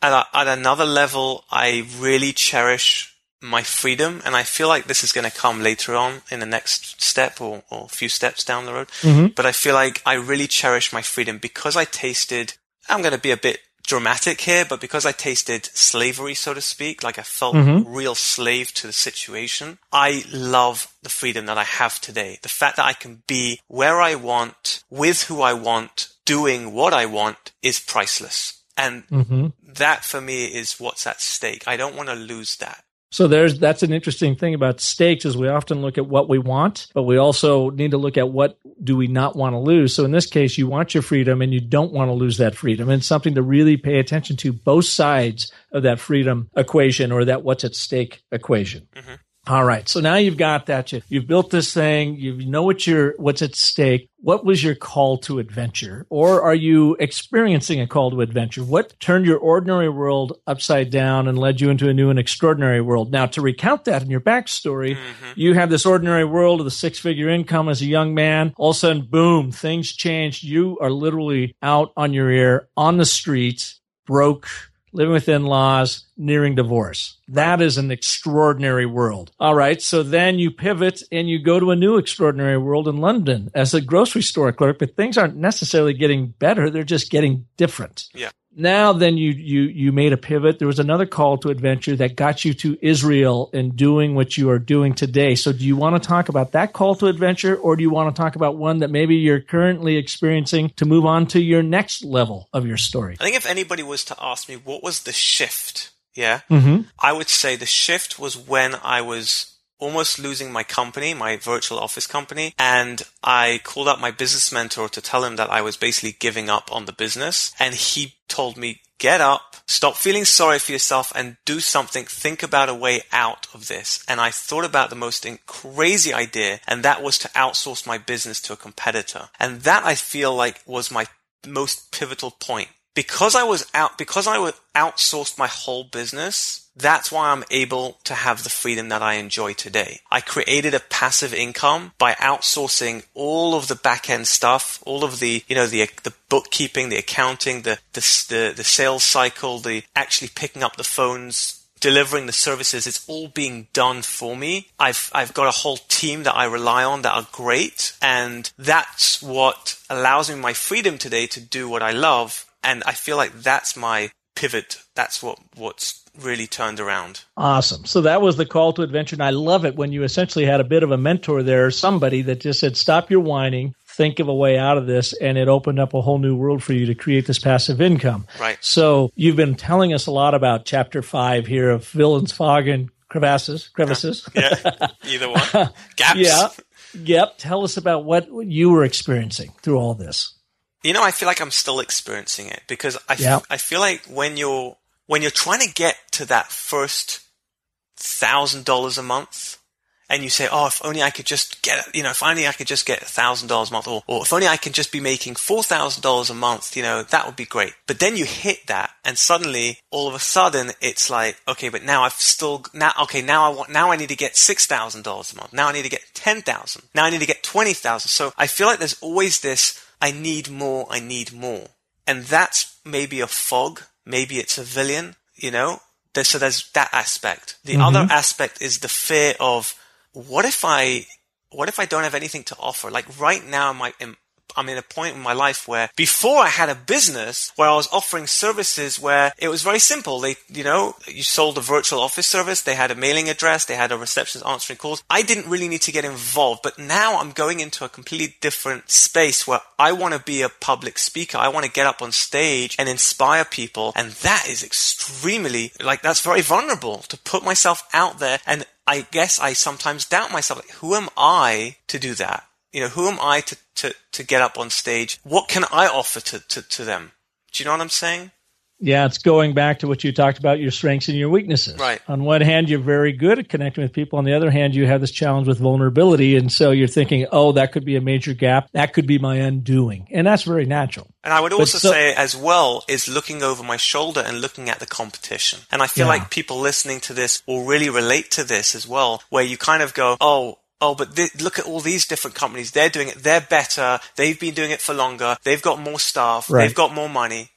B: At, at another level, I really cherish my freedom, and I feel like this is going to come later on in the next step or, or a few steps down the road.
C: Mm-hmm.
B: But I feel like I really cherish my freedom because I tasted. I'm going to be a bit dramatic here, but because I tasted slavery, so to speak, like I felt mm-hmm. real slave to the situation, I love the freedom that I have today. The fact that I can be where I want, with who I want, doing what I want is priceless. And mm-hmm. that for me is what's at stake. I don't want to lose that.
C: So there's that's an interesting thing about stakes is we often look at what we want, but we also need to look at what do we not want to lose. So in this case, you want your freedom and you don't want to lose that freedom. And something to really pay attention to both sides of that freedom equation or that what's at stake equation. Mm-hmm. All right. So now you've got that. You, you've built this thing. You know what your, what's at stake. What was your call to adventure? Or are you experiencing a call to adventure? What turned your ordinary world upside down and led you into a new and extraordinary world? Now, to recount that in your backstory, mm-hmm. you have this ordinary world of the six figure income as a young man. All of a sudden, boom, things changed. You are literally out on your ear on the streets, broke, living with in-laws, nearing divorce. That is an extraordinary world. All right. So then you pivot and you go to a new extraordinary world in London as a grocery store clerk, but things aren't necessarily getting better. They're just getting different.
B: Yeah
C: now then you you you made a pivot. There was another call to adventure that got you to israel and doing what you are doing today. So do you want to talk about that call to adventure or do you want to talk about one that maybe you're currently experiencing to move on to your next level of your story?
B: I think if anybody was to ask me what was the shift yeah
C: mm-hmm.
B: i would say the shift was when i was almost losing my company, my virtual office company. And I called up my business mentor to tell him that I was basically giving up on the business. And he told me, get up, stop feeling sorry for yourself and do something. Think about a way out of this. And I thought about the most crazy idea. And that was to outsource my business to a competitor. And that I feel like was my most pivotal point because I was out, because I was outsourced my whole business, that's why I'm able to have the freedom that I enjoy today. I created a passive income by outsourcing all of the back end stuff, all of the, you know, the, the bookkeeping, the accounting, the, the, the, the sales cycle, the actually picking up the phones, delivering the services, it's all being done for me. I've, I've got a whole team that I rely on that are great. And that's what allows me my freedom today to do what I love. And I feel like that's my pivot. That's what, what's really turned around.
C: Awesome. So that was the call to adventure. And I love it when you essentially had a bit of a mentor there, somebody that just said, stop your whining, think of a way out of this, and it opened up a whole new world for you to create this passive income.
B: Right.
C: So you've been telling us a lot about chapter five here of villains, fog, and crevasses. Crevices.
B: yeah, either one. Gaps.
C: yeah. Yep. Tell us about what you were experiencing through all this.
B: You know, I feel like I'm still experiencing it because I, f-
C: Yeah.
B: I feel like when you're when you're trying to get to that first thousand dollars a month, and you say, "Oh, if only I could just get, you know, if only I could just get a thousand dollars a month, or, or if only I can just be making four thousand dollars a month, you know, that would be great." But then you hit that, and suddenly, all of a sudden, it's like, okay, but now I've still now, okay, now I want, now I need to get six thousand dollars a month. Now I need to get ten thousand. Now I need to get twenty thousand. So I feel like there's always this, I need more, I need more, and that's maybe a fog, maybe it's a villain, you know. So there's that aspect. The mm-hmm. other aspect is the fear of what if I what if I don't have anything to offer? Like right now, my I'm in a point in my life where before I had a business where I was offering services where it was very simple. They, you know, you sold a virtual office service. They had a mailing address. They had a receptionist answering calls. I didn't really need to get involved, but now I'm going into a completely different space where I want to be a public speaker. I want to get up on stage and inspire people. And that is extremely, like, that's very vulnerable to put myself out there. And I guess I sometimes doubt myself. Like, who am I to do that? You know, who am I to, to, to get up on stage? What can I offer to, to, to them? Do you know what I'm saying?
C: Yeah, it's going back to what you talked about your strengths and your weaknesses.
B: Right.
C: On one hand, you're very good at connecting with people. On the other hand, you have this challenge with vulnerability. And so you're thinking, oh, that could be a major gap. That could be my undoing. And that's very natural.
B: And I would also
C: so-
B: say as well is looking over my shoulder and looking at the competition. And I feel
C: Yeah.
B: like people listening to this will really relate to this as well, where you kind of go, oh, oh, but th- look at all these different companies. They're doing it. They're better. They've been doing it for longer. They've got more staff.
C: Right.
B: They've got more money.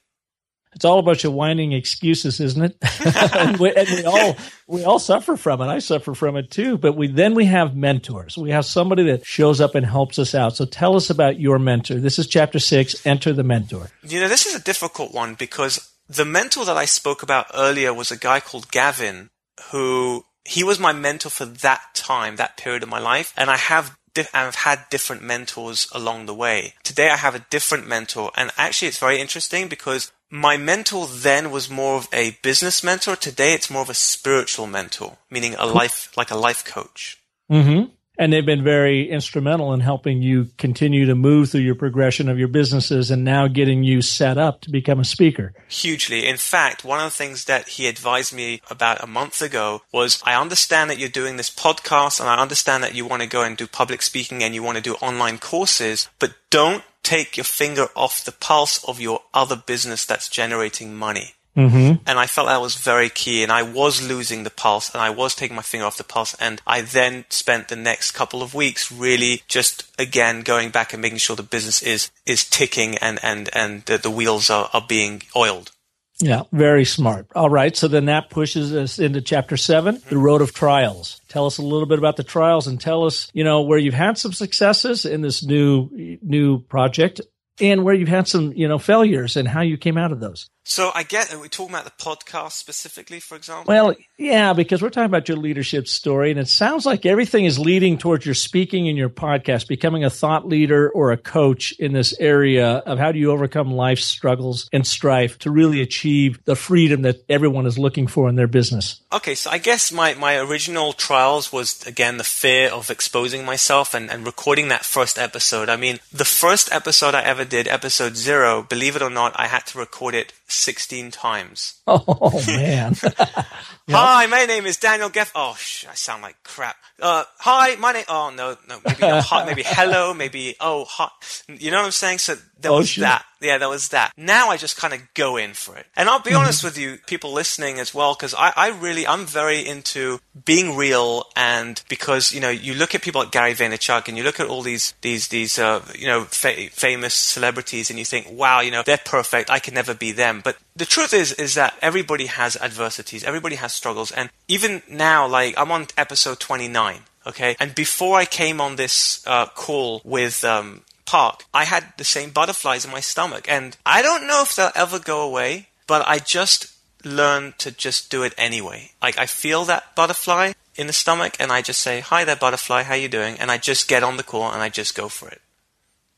C: It's all about your whining excuses, isn't it? and, we, and we all we all suffer from it. I suffer from it too. But we then we have mentors. We have somebody that shows up and helps us out. So tell us about your mentor. This is chapter six. Enter the mentor.
B: You know, this is a difficult one because the mentor that I spoke about earlier was a guy called Gavin who he was my mentor for that time, that period of my life. And I have di- I've had different mentors along the way. Today I have a different mentor and actually it's very interesting because my mentor then was more of a business mentor. Today it's more of a spiritual mentor, meaning a life, like a life coach.
C: Mm-hmm. And they've been very instrumental in helping you continue to move through your progression of your businesses and now getting you set up to become a speaker.
B: Hugely. In fact, one of the things that he advised me about a month ago was I understand that you're doing this podcast and I understand that you want to go and do public speaking and you want to do online courses, but don't take your finger off the pulse of your other business that's generating money.
C: Mm-hmm.
B: And I felt that was very key. And I was losing the pulse and I was taking my finger off the pulse. And I then spent the next couple of weeks really just again going back and making sure the business is, is ticking and, and, and the, the wheels are, are being oiled.
C: Yeah, very smart. All right. So then that pushes us into chapter seven, the road of trials. Tell us a little bit about the trials and tell us, you know, where you've had some successes in this new, new project and where you've had some, you know, failures and how you came out of those.
B: So I get, are we talking about the podcast specifically, for example?
C: Well, yeah, because we're talking about your leadership story, and it sounds like everything is leading towards your speaking and your podcast, becoming a thought leader or a coach in this area of how do you overcome life's struggles and strife to really achieve the freedom that everyone is looking for in their business.
B: Okay, so I guess my, my original trials was again the fear of exposing myself and, and recording that first episode. I mean, the first episode I ever did, episode zero, believe it or not, I had to record it 16 times.
C: Oh man.
B: Hi, my name is Daniel Geff. Oh, sh- I sound like crap. Uh, hi, my name. Oh no, no, maybe not hi, maybe hello, maybe oh hi. You know what I'm saying? So there
C: Oh,
B: was
C: sure.
B: that. Yeah, there was that. Now I just kind of go in for it. And I'll be honest with you, people listening as well, because I, I really, I'm very into being real and because, you know, you look at people like Gary Vaynerchuk and you look at all these, these, these, uh, you know, fa- famous celebrities and you think, wow, you know, they're perfect. I can never be them. But the truth is, is that everybody has adversities. Everybody has struggles. And even now, like, I'm on episode 29. Okay. And before I came on this, uh, call with, um, Park, I had the same butterflies in my stomach. And I don't know if they'll ever go away, but I just learned to just do it anyway. Like I feel that butterfly in the stomach and I just say, hi there butterfly, how you doing? And I just get on the call and I just go for it.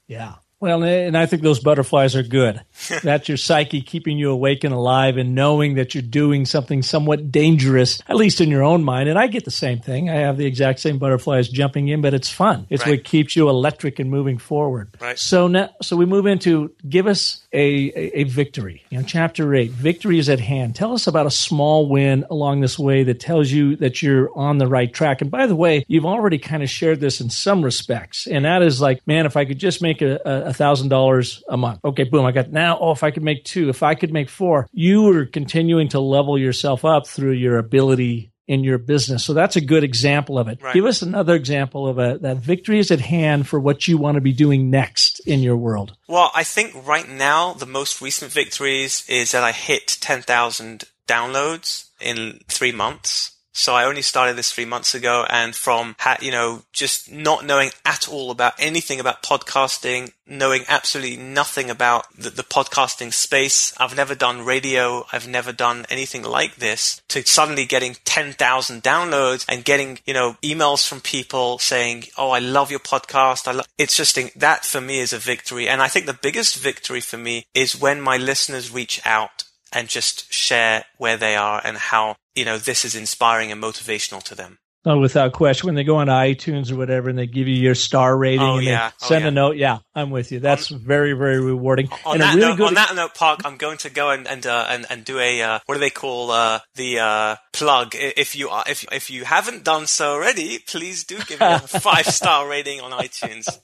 C: Yeah. Well, and I think those butterflies are good. That's your psyche keeping you awake and alive and knowing that you're doing something somewhat dangerous, at least in your own mind. And I get the same thing. I have the exact same butterflies jumping in, but it's fun. It's right. what keeps you electric and moving forward.
B: Right.
C: So now, so we move into give us a, a, victory. You know, chapter eight, victory is at hand. Tell us about a small win along this way that tells you that you're on the right track. And by the way, you've already kind of shared this in some respects. And that is like, man, if I could just make a, a thousand dollars a month. Okay, boom, I got now. Oh, if I could make two, if I could make four, you are continuing to level yourself up through your ability in your business. So that's a good example of it. Right. Give us another example of a, that victory is at hand for what you want to be doing next in your world.
B: Well, I think right now the most recent victories is that I hit 10,000 downloads in three months. So I only started this three months ago and from, you know, just not knowing at all about anything about podcasting, knowing absolutely nothing about the, the, podcasting space. I've never done radio. I've never done anything like this to suddenly getting 10,000 downloads and getting, you know, emails from people saying, Oh, I love your podcast. I love, it's just, that for me is a victory. And I think the biggest victory for me is when my listeners reach out and just share where they are and how, you know, this is inspiring and motivational to them.
C: Oh, without question. When they go on iTunes or whatever and they give you your star rating
B: oh,
C: and
B: yeah.
C: they send
B: oh, yeah.
C: a note, yeah, I'm with you. That's on, very, very rewarding.
B: On,
C: and
B: that,
C: really
B: note,
C: good...
B: on that note, Park, I'm going to go and and uh, and, and do a uh, what do they call uh, the uh, plug? If you are, if if you haven't done so already, please do give me a five star rating on iTunes.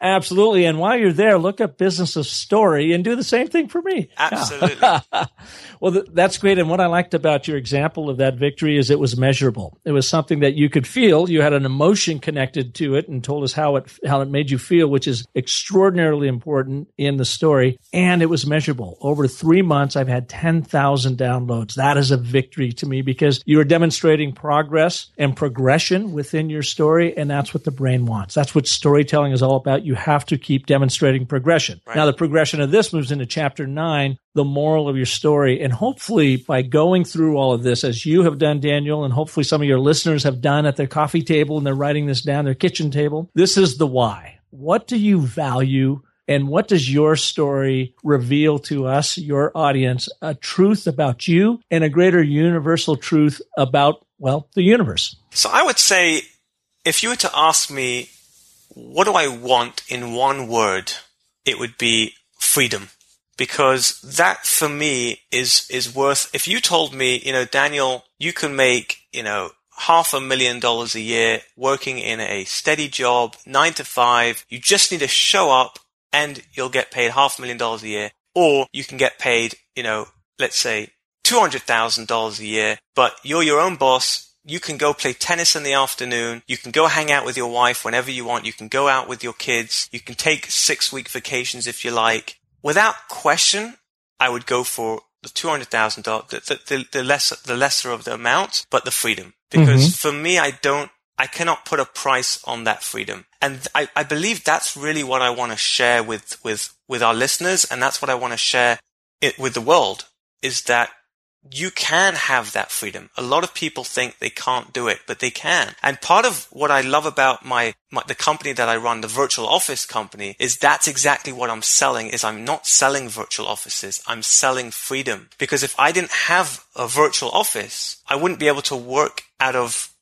C: Absolutely. And while you're there, look up Business of Story and do the same thing for me.
B: Absolutely.
C: well, th- that's great. And what I liked about your example of that victory is it was measurable. It was something that you could feel. You had an emotion connected to it and told us how it, how it made you feel, which is extraordinarily important in the story. And it was measurable. Over three months, I've had 10,000 downloads. That is a victory to me because you are demonstrating progress and progression within your story. And that's what the brain wants. That's what storytelling is all about you have to keep demonstrating progression. Right. Now, the progression of this moves into chapter nine, the moral of your story. And hopefully, by going through all of this, as you have done, Daniel, and hopefully some of your listeners have done at their coffee table and they're writing this down, their kitchen table, this is the why. What do you value? And what does your story reveal to us, your audience, a truth about you and a greater universal truth about, well, the universe?
B: So I would say if you were to ask me what do I want in one word? It would be freedom. Because that for me is, is worth, if you told me, you know, Daniel, you can make, you know, half a million dollars a year working in a steady job, nine to five, you just need to show up and you'll get paid half a million dollars a year. Or you can get paid, you know, let's say $200,000 a year, but you're your own boss you can go play tennis in the afternoon. You can go hang out with your wife whenever you want. You can go out with your kids. You can take six week vacations if you like. Without question, I would go for the two hundred thousand dollars, the, the, the lesser, the lesser of the amount, but the freedom. Because mm-hmm. for me, I don't, I cannot put a price on that freedom. And I, I believe that's really what I want to share with, with, with our listeners. And that's what I want to share it with the world is that you can have that freedom. A lot of people think they can't do it, but they can. And part of what I love about my, my, the company that I run, the virtual office company, is that's exactly what I'm selling is I'm not selling virtual offices. I'm selling freedom. Because if I didn't have a virtual office, I wouldn't be able to work out of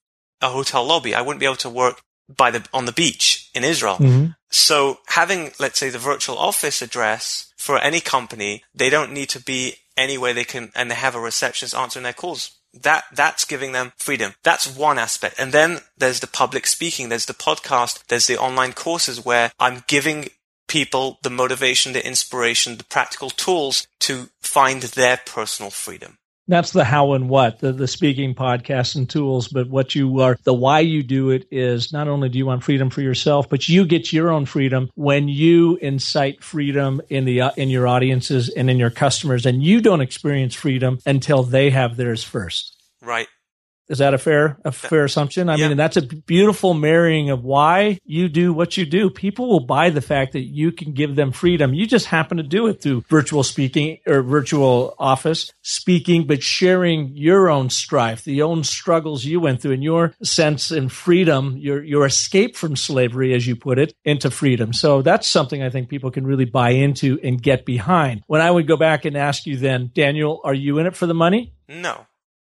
B: a hotel lobby. I wouldn't be able to work by the, on the beach in Israel. Mm-hmm. So having, let's say, the virtual office address for any company, they don't need to be any way they can, and they have a receptionist answering their calls. That, that's giving them freedom. That's one aspect. And then there's the public speaking, there's the podcast, there's the online courses where I'm giving people the motivation, the inspiration, the practical tools to find their personal freedom
C: that's the how and what the, the speaking podcasts and tools but what you are the why you do it is not only do you want freedom for yourself but you get your own freedom when you incite freedom in the uh, in your audiences and in your customers and you don't experience freedom until they have theirs first.
B: Right
C: Is that a fair a fair assumption? I
B: Yeah.
C: mean, that's a beautiful marrying of why you do what you do. People will buy the fact that you can give them freedom. You just happen to do it through virtual speaking or virtual office speaking, but sharing your own strife, the own struggles you went through, and your sense and freedom, your your escape from slavery, as you put it, into freedom. So that's something I think people can really buy into and get behind. When I would go back and ask you, then Daniel, are you in it for the money?
B: No.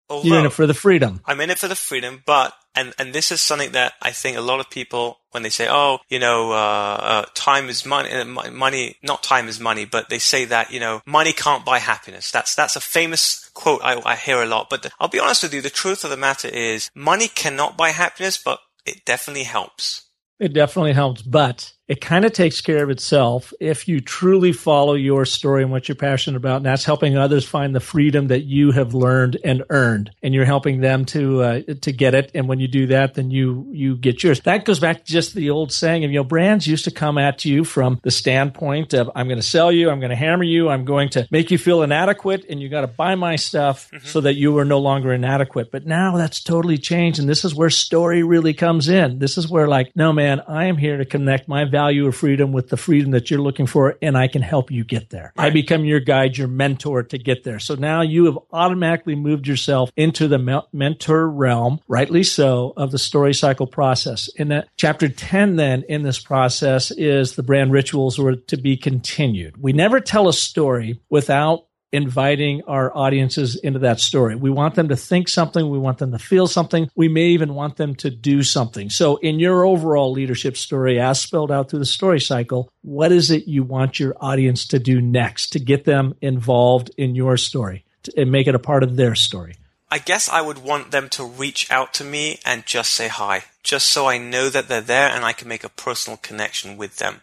C: You're in it for the freedom.
B: I'm in it for the freedom, but and and this is something that I think a lot of people when they say, oh, you know, uh, uh, time is money, uh, money, not time is money, but they say that you know, money can't buy happiness. That's that's a famous quote I, I hear a lot. But the, I'll be honest with you, the truth of the matter is, money cannot buy happiness, but it definitely helps.
C: It definitely helps, but it kind of takes care of itself if you truly follow your story and what you're passionate about. And that's helping others find the freedom that you have learned and earned. And you're helping them to, uh, to get it. And when you do that, then you, you get yours. That goes back to just the old saying of, you know, brands used to come at you from the standpoint of, I'm going to sell you. I'm going to hammer you. I'm going to make you feel inadequate and you got to buy my stuff so that you are no longer inadequate. But now that's totally changed. And this is where story really comes in. This is where like, no, man, I am here to connect my value of freedom with the freedom that you're looking for. And I can help you get there. I become your guide, your mentor to get there. So now you have automatically moved yourself into the me- mentor realm, rightly so, of the story cycle process. And that chapter 10 then in this process is the brand rituals were to be continued. We never tell a story without inviting our audiences into that story. We want them to think something. We want them to feel something. We may even want them to do something. So in your overall leadership story, as spelled out through the story cycle, what is it you want your audience to do next to get them involved in your story to, and make it a part of their story?
B: I guess I would want them to reach out to me and just say hi, just so I know that they're there and I can make a personal connection with them.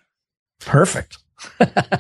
C: Perfect.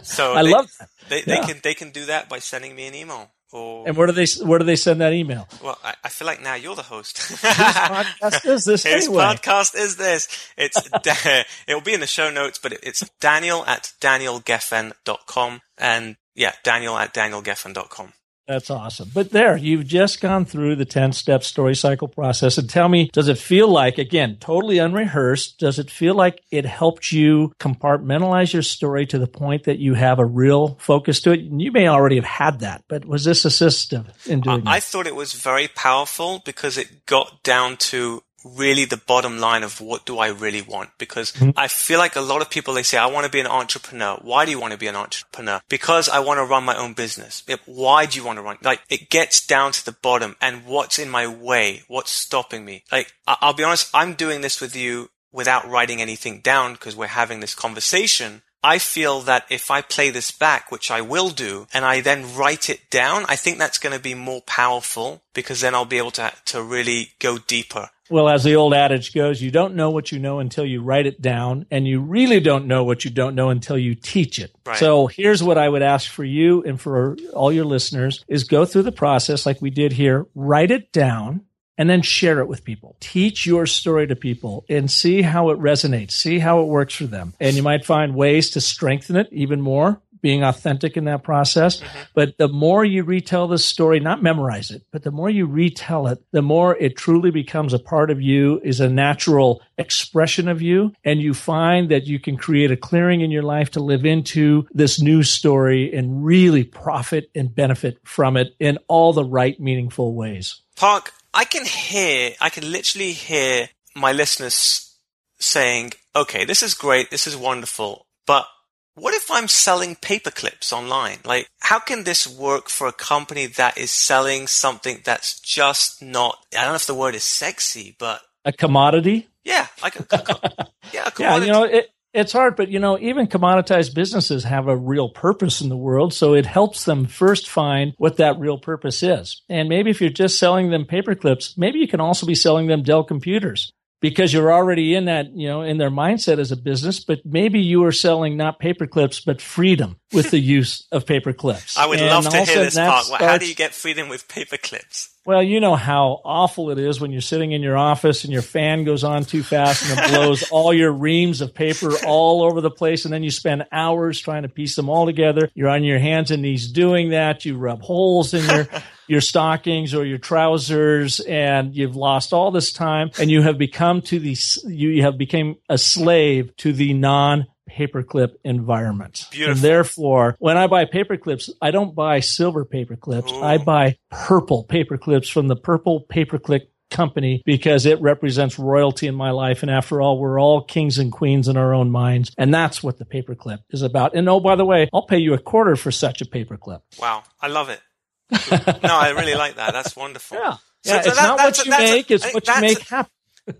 B: So
C: I
B: they,
C: love that.
B: They, they
C: Yeah.
B: can they can do that by sending me an email or
C: And where do they where do they send that email?
B: well I, I feel like now you're the host.
C: podcast is this
B: Whose
C: anyway?
B: podcast is this? It's da- it'll be in the show notes, but it, it's Daniel at danielgeffen.com and yeah, Daniel at danielgeffen.com.
C: That's awesome. But there, you've just gone through the 10 step story cycle process. And tell me, does it feel like, again, totally unrehearsed, does it feel like it helped you compartmentalize your story to the point that you have a real focus to it? And you may already have had that, but was this assistive in doing
B: I
C: that?
B: thought it was very powerful because it got down to really the bottom line of what do I really want? Because
C: Mm-hmm.
B: I feel like a lot of people, they say, I want to be an entrepreneur. Why do you want to be an entrepreneur? Because I want to run my own business. Why do you want to run? Like it gets down to the bottom and what's in my way? What's stopping me? Like I- I'll be honest, I'm doing this with you without writing anything down because we're having this conversation. I feel that if I play this back, which I will do, and I then write it down, I think that's going to be more powerful because then I'll be able to, to really go deeper.
C: Well, as the old adage goes, you don't know what you know until you write it down, and you really don't know what you don't know until you teach it.
B: Right.
C: So here's what I would ask for you and for all your listeners is go through the process like we did here, write it down, and then share it with people. Teach your story to people and see how it resonates, see how it works for them. And you might find ways to strengthen it even more. Being authentic in that process. Mm-hmm. But the more you retell the story, not memorize it, but the more you retell it, the more it truly becomes a part of you, is a natural expression of you. And you find that you can create a clearing in your life to live into this new story and really profit and benefit from it in all the right, meaningful ways.
B: Park, I can hear, I can literally hear my listeners saying, okay, this is great, this is wonderful, but what if I'm selling paper clips online? Like, how can this work for a company that is selling something that's just not, I don't know if the word is sexy, but
C: A commodity.
B: yeah, like a, a- yeah, a
C: Yeah, you know, it, it's hard, but you know, even commoditized businesses have a real purpose in the world. So it helps them first find what that real purpose is. And maybe if you're just selling them paper clips, maybe you can also be selling them Dell computers because you're already in that, you know, in their mindset as a business. But maybe you are selling not paper clips, but freedom with the use of paper clips.
B: I would
C: And
B: love to
C: all of a
B: hear this part. Well, How do you get freedom with paper clips?
C: Well, you know how awful it is when you're sitting in your office and your fan goes on too fast and it blows all your reams of paper all over the place. And then you spend hours trying to piece them all together. You're on your hands and knees doing that. You rub holes in your, your stockings or your trousers and you've lost all this time and you have become to the, you have become a slave to the non paperclip environment.
B: Beautiful.
C: And therefore, when I buy paper clips, I don't buy silver paper clips. I buy purple paper clips from the purple paperclip company because it represents royalty in my life. And after all, we're all kings and queens in our own minds. And that's what the paperclip is about. And oh, by the way, I'll pay you a quarter for such a paperclip.
B: Wow. I love it. no, I really like that. That's wonderful.
C: Yeah.
B: So
C: yeah,
B: that-
C: it's not what you make,
B: I
C: it's what you make happen.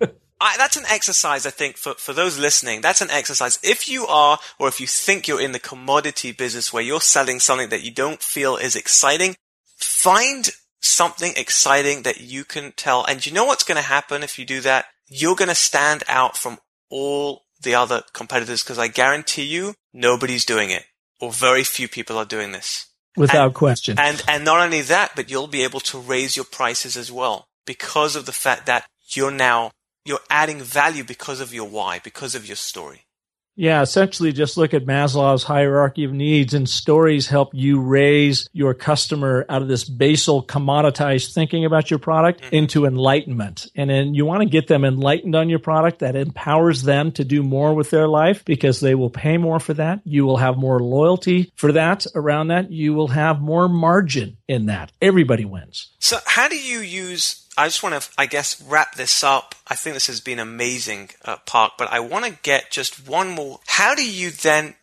B: I, that's an exercise, I think, for, for those listening. That's an exercise. If you are, or if you think you're in the commodity business where you're selling something that you don't feel is exciting, find something exciting that you can tell. And you know what's going to happen if you do that? You're going to stand out from all the other competitors because I guarantee you nobody's doing it or very few people are doing this.
C: Without question.
B: And and not only that, but you'll be able to raise your prices as well because of the fact that you're now you're adding value because of your why, because of your story.
C: Yeah, essentially just look at Maslow's hierarchy of needs and stories help you raise your customer out of this basal commoditized thinking about your product mm-hmm. into enlightenment. And then you want to get them enlightened on your product that empowers them to do more with their life because they will pay more for that. You will have more loyalty for that around that. You will have more margin in that. Everybody wins.
B: So how do you use I just want to, I guess, wrap this up. I think this has been amazing, uh, Park, but I want to get just one more. How do you then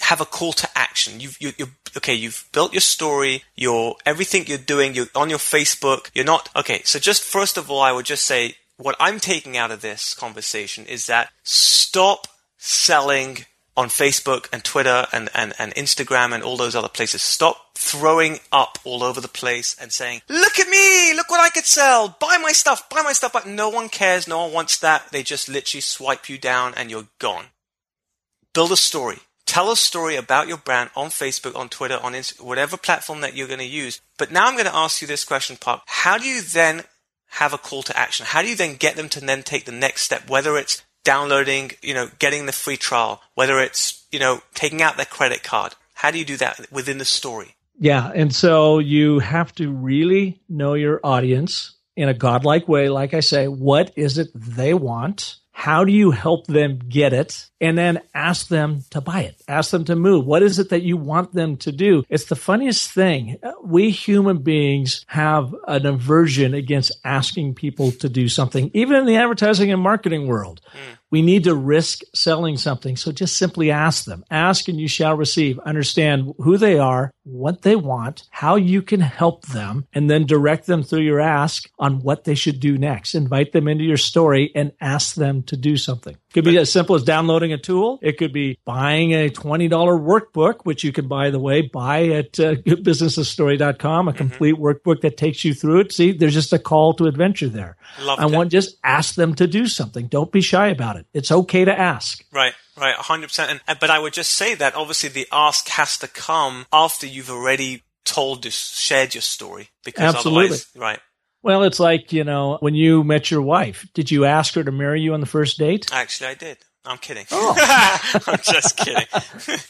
B: have a call to action? You've, you, you okay, you've built your story, your, everything you're doing, you're on your Facebook, you're not, okay, so just first of all, I would just say what I'm taking out of this conversation is that stop selling on Facebook and Twitter and, and, and Instagram and all those other places. Stop throwing up all over the place and saying, look at me, look what I could sell, buy my stuff, buy my stuff. But no one cares, no one wants that. They just literally swipe you down and you're gone. Build a story. Tell a story about your brand on Facebook, on Twitter, on whatever platform that you're going to use. But now I'm going to ask you this question, Park. How do you then have a call to action? How do you then get them to then take the next step? Whether it's downloading, you know, getting the free trial, whether it's, you know, taking out their credit card. How do you do that within the story?
C: Yeah. And so you have to really know your audience in a godlike way. Like I say, what is it they want? How do you help them get it? And then ask them to buy it. Ask them to move. What is it that you want them to do? It's the funniest thing. We human beings have an aversion against asking people to do something, even in the advertising and marketing world. Hmm. We need to risk selling something. So just simply ask them. Ask and you shall receive. Understand who they are, what they want, how you can help them, and then direct them through your ask on what they should do next. Invite them into your story and ask them to do something. It Could be as simple as downloading a tool. It could be buying a $20 workbook, which you can, by the way, buy at uh, goodbusinessstory.com, a complete workbook that takes you through it. See, there's just a call to adventure there.
B: Loved
C: I
B: it.
C: want just ask them to do something. Don't be shy about it. It's okay to ask.
B: Right, right, 100%. And, and- but I would just say that obviously the ask has to come after you've already told this, shared your story. Because
C: Absolutely.
B: otherwise, right.
C: Well, it's like, you know, when you met your wife, did you ask her to marry you on the first date?
B: Actually, I did. I'm kidding.
C: Oh.
B: I'm just kidding.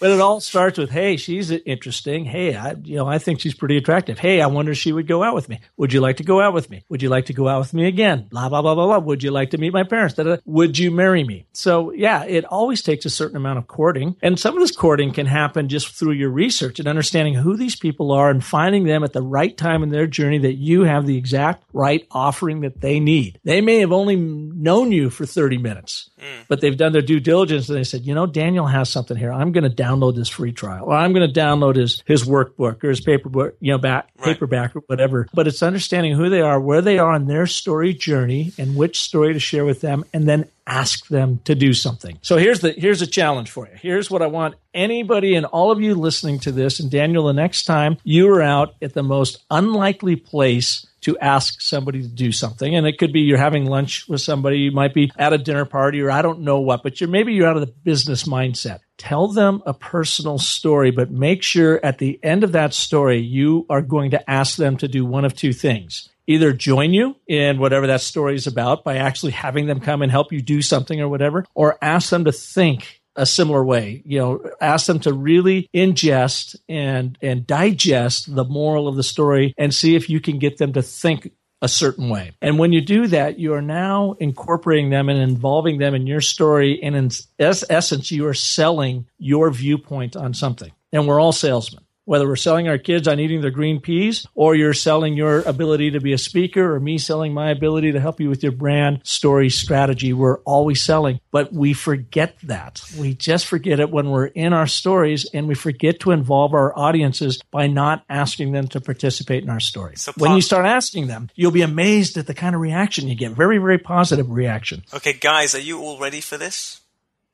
C: But it all starts with, "Hey, she's interesting. Hey, I, you know, I think she's pretty attractive. Hey, I wonder if she would go out with me. Would you like to go out with me? Would you like to go out with me again? Blah blah blah blah blah. Would you like to meet my parents? Da, da, da. Would you marry me? So yeah, it always takes a certain amount of courting, and some of this courting can happen just through your research and understanding who these people are and finding them at the right time in their journey that you have the exact right offering that they need. They may have only known you for thirty minutes, hmm. but they've done their due diligence and they said, you know, Daniel has something here. I'm going to download this free trial or I'm going to download his, his workbook or his paperbook, you know, back,
B: Right.
C: paperback or whatever. But it's understanding who they are, where they are in their story journey and which story to share with them and then ask them to do something. So here's the, here's a challenge for you. Here's what I want anybody and all of you listening to this. And Daniel, the next time you are out at the most unlikely place to ask somebody to do something. And it could be you're having lunch with somebody, you might be at a dinner party or I don't know what, but you're maybe you're out of the business mindset. Tell them a personal story, but make sure at the end of that story, you are going to ask them to do one of two things. either join you in whatever that story is about by actually having them come and help you do something or whatever, or ask them to think a similar way. You know, ask them to really ingest and and digest the moral of the story and see if you can get them to think a certain way. And when you do that, you are now incorporating them and involving them in your story. And in essence, you are selling your viewpoint on something. And we're all salesmen whether we're selling our kids on eating their green peas or you're selling your ability to be a speaker or me selling my ability to help you with your brand story strategy. We're always selling, but we forget that. We just forget it when we're in our stories and we forget to involve our audiences by not asking them to participate in our story. So when you start asking them, you'll be amazed at the kind of reaction you get. Very, very positive reaction.
B: Okay, guys, are you all ready for this?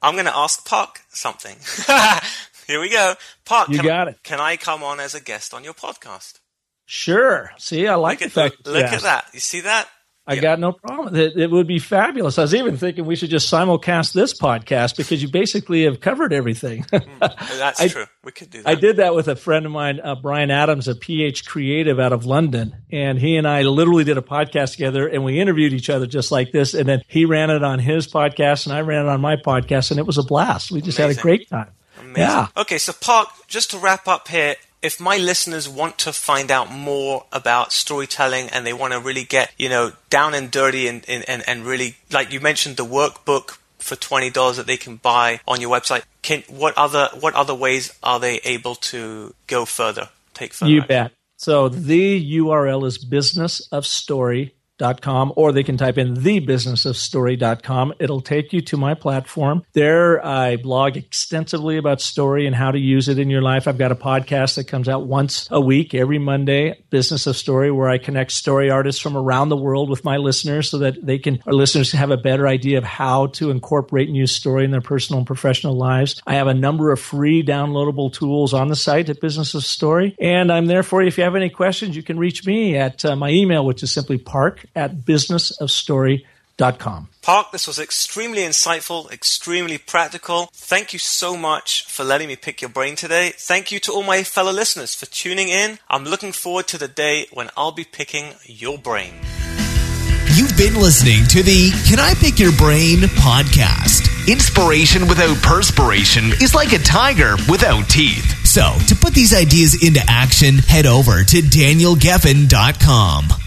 B: I'm going to ask Park something. Here we go. Park,
C: you got it.
B: Can I come on as a guest on your podcast?
C: Sure. See, I like
B: look
C: the
B: fact. Look, look at that. You see that?
C: I yeah. got no problem. It, it, would be fabulous. I was even thinking we should just simulcast this podcast because you basically have covered everything.
B: mm, that's I, true. We could do that.
C: I did that with a friend of mine, uh, Bryan Adams, a PH creative out of London. And he and I literally did a podcast together and we interviewed each other just like this. And then he ran it on his podcast and I ran it on my podcast. And it was a blast. We just Amazing. had a great time.
B: Amazing. Yeah. Okay, so Park, just to wrap up here, if my listeners want to find out more about storytelling and they want to really get, you know, down and dirty and, and, and really, like you mentioned, the workbook for twenty dollars that they can buy on your website. Can what other what other ways are they able to go further? Take further.
C: You action? bet. So the URL is businessofstory com, or they can type in thebusinessofstory.com. It'll take you to my platform. There, I blog extensively about story and how to use it in your life. I've got a podcast that comes out once a week, every Monday, Business of Story, where I connect story artists from around the world with my listeners so that they can, our listeners have a better idea of how to incorporate and use story in their personal and professional lives. I have a number of free downloadable tools on the site at Business of Story. And I'm there for you. If you have any questions, you can reach me at uh, my email, which is simply park at businessofstory.com.
B: Park, this was extremely insightful, extremely practical. Thank you so much for letting me pick your brain today. Thank you to all my fellow listeners for tuning in. I'm looking forward to the day when I'll be picking your brain.
A: You've been listening to the Can I Pick Your Brain podcast. Inspiration without perspiration is like a tiger without teeth. So, to put these ideas into action, head over to danielgeffen.com.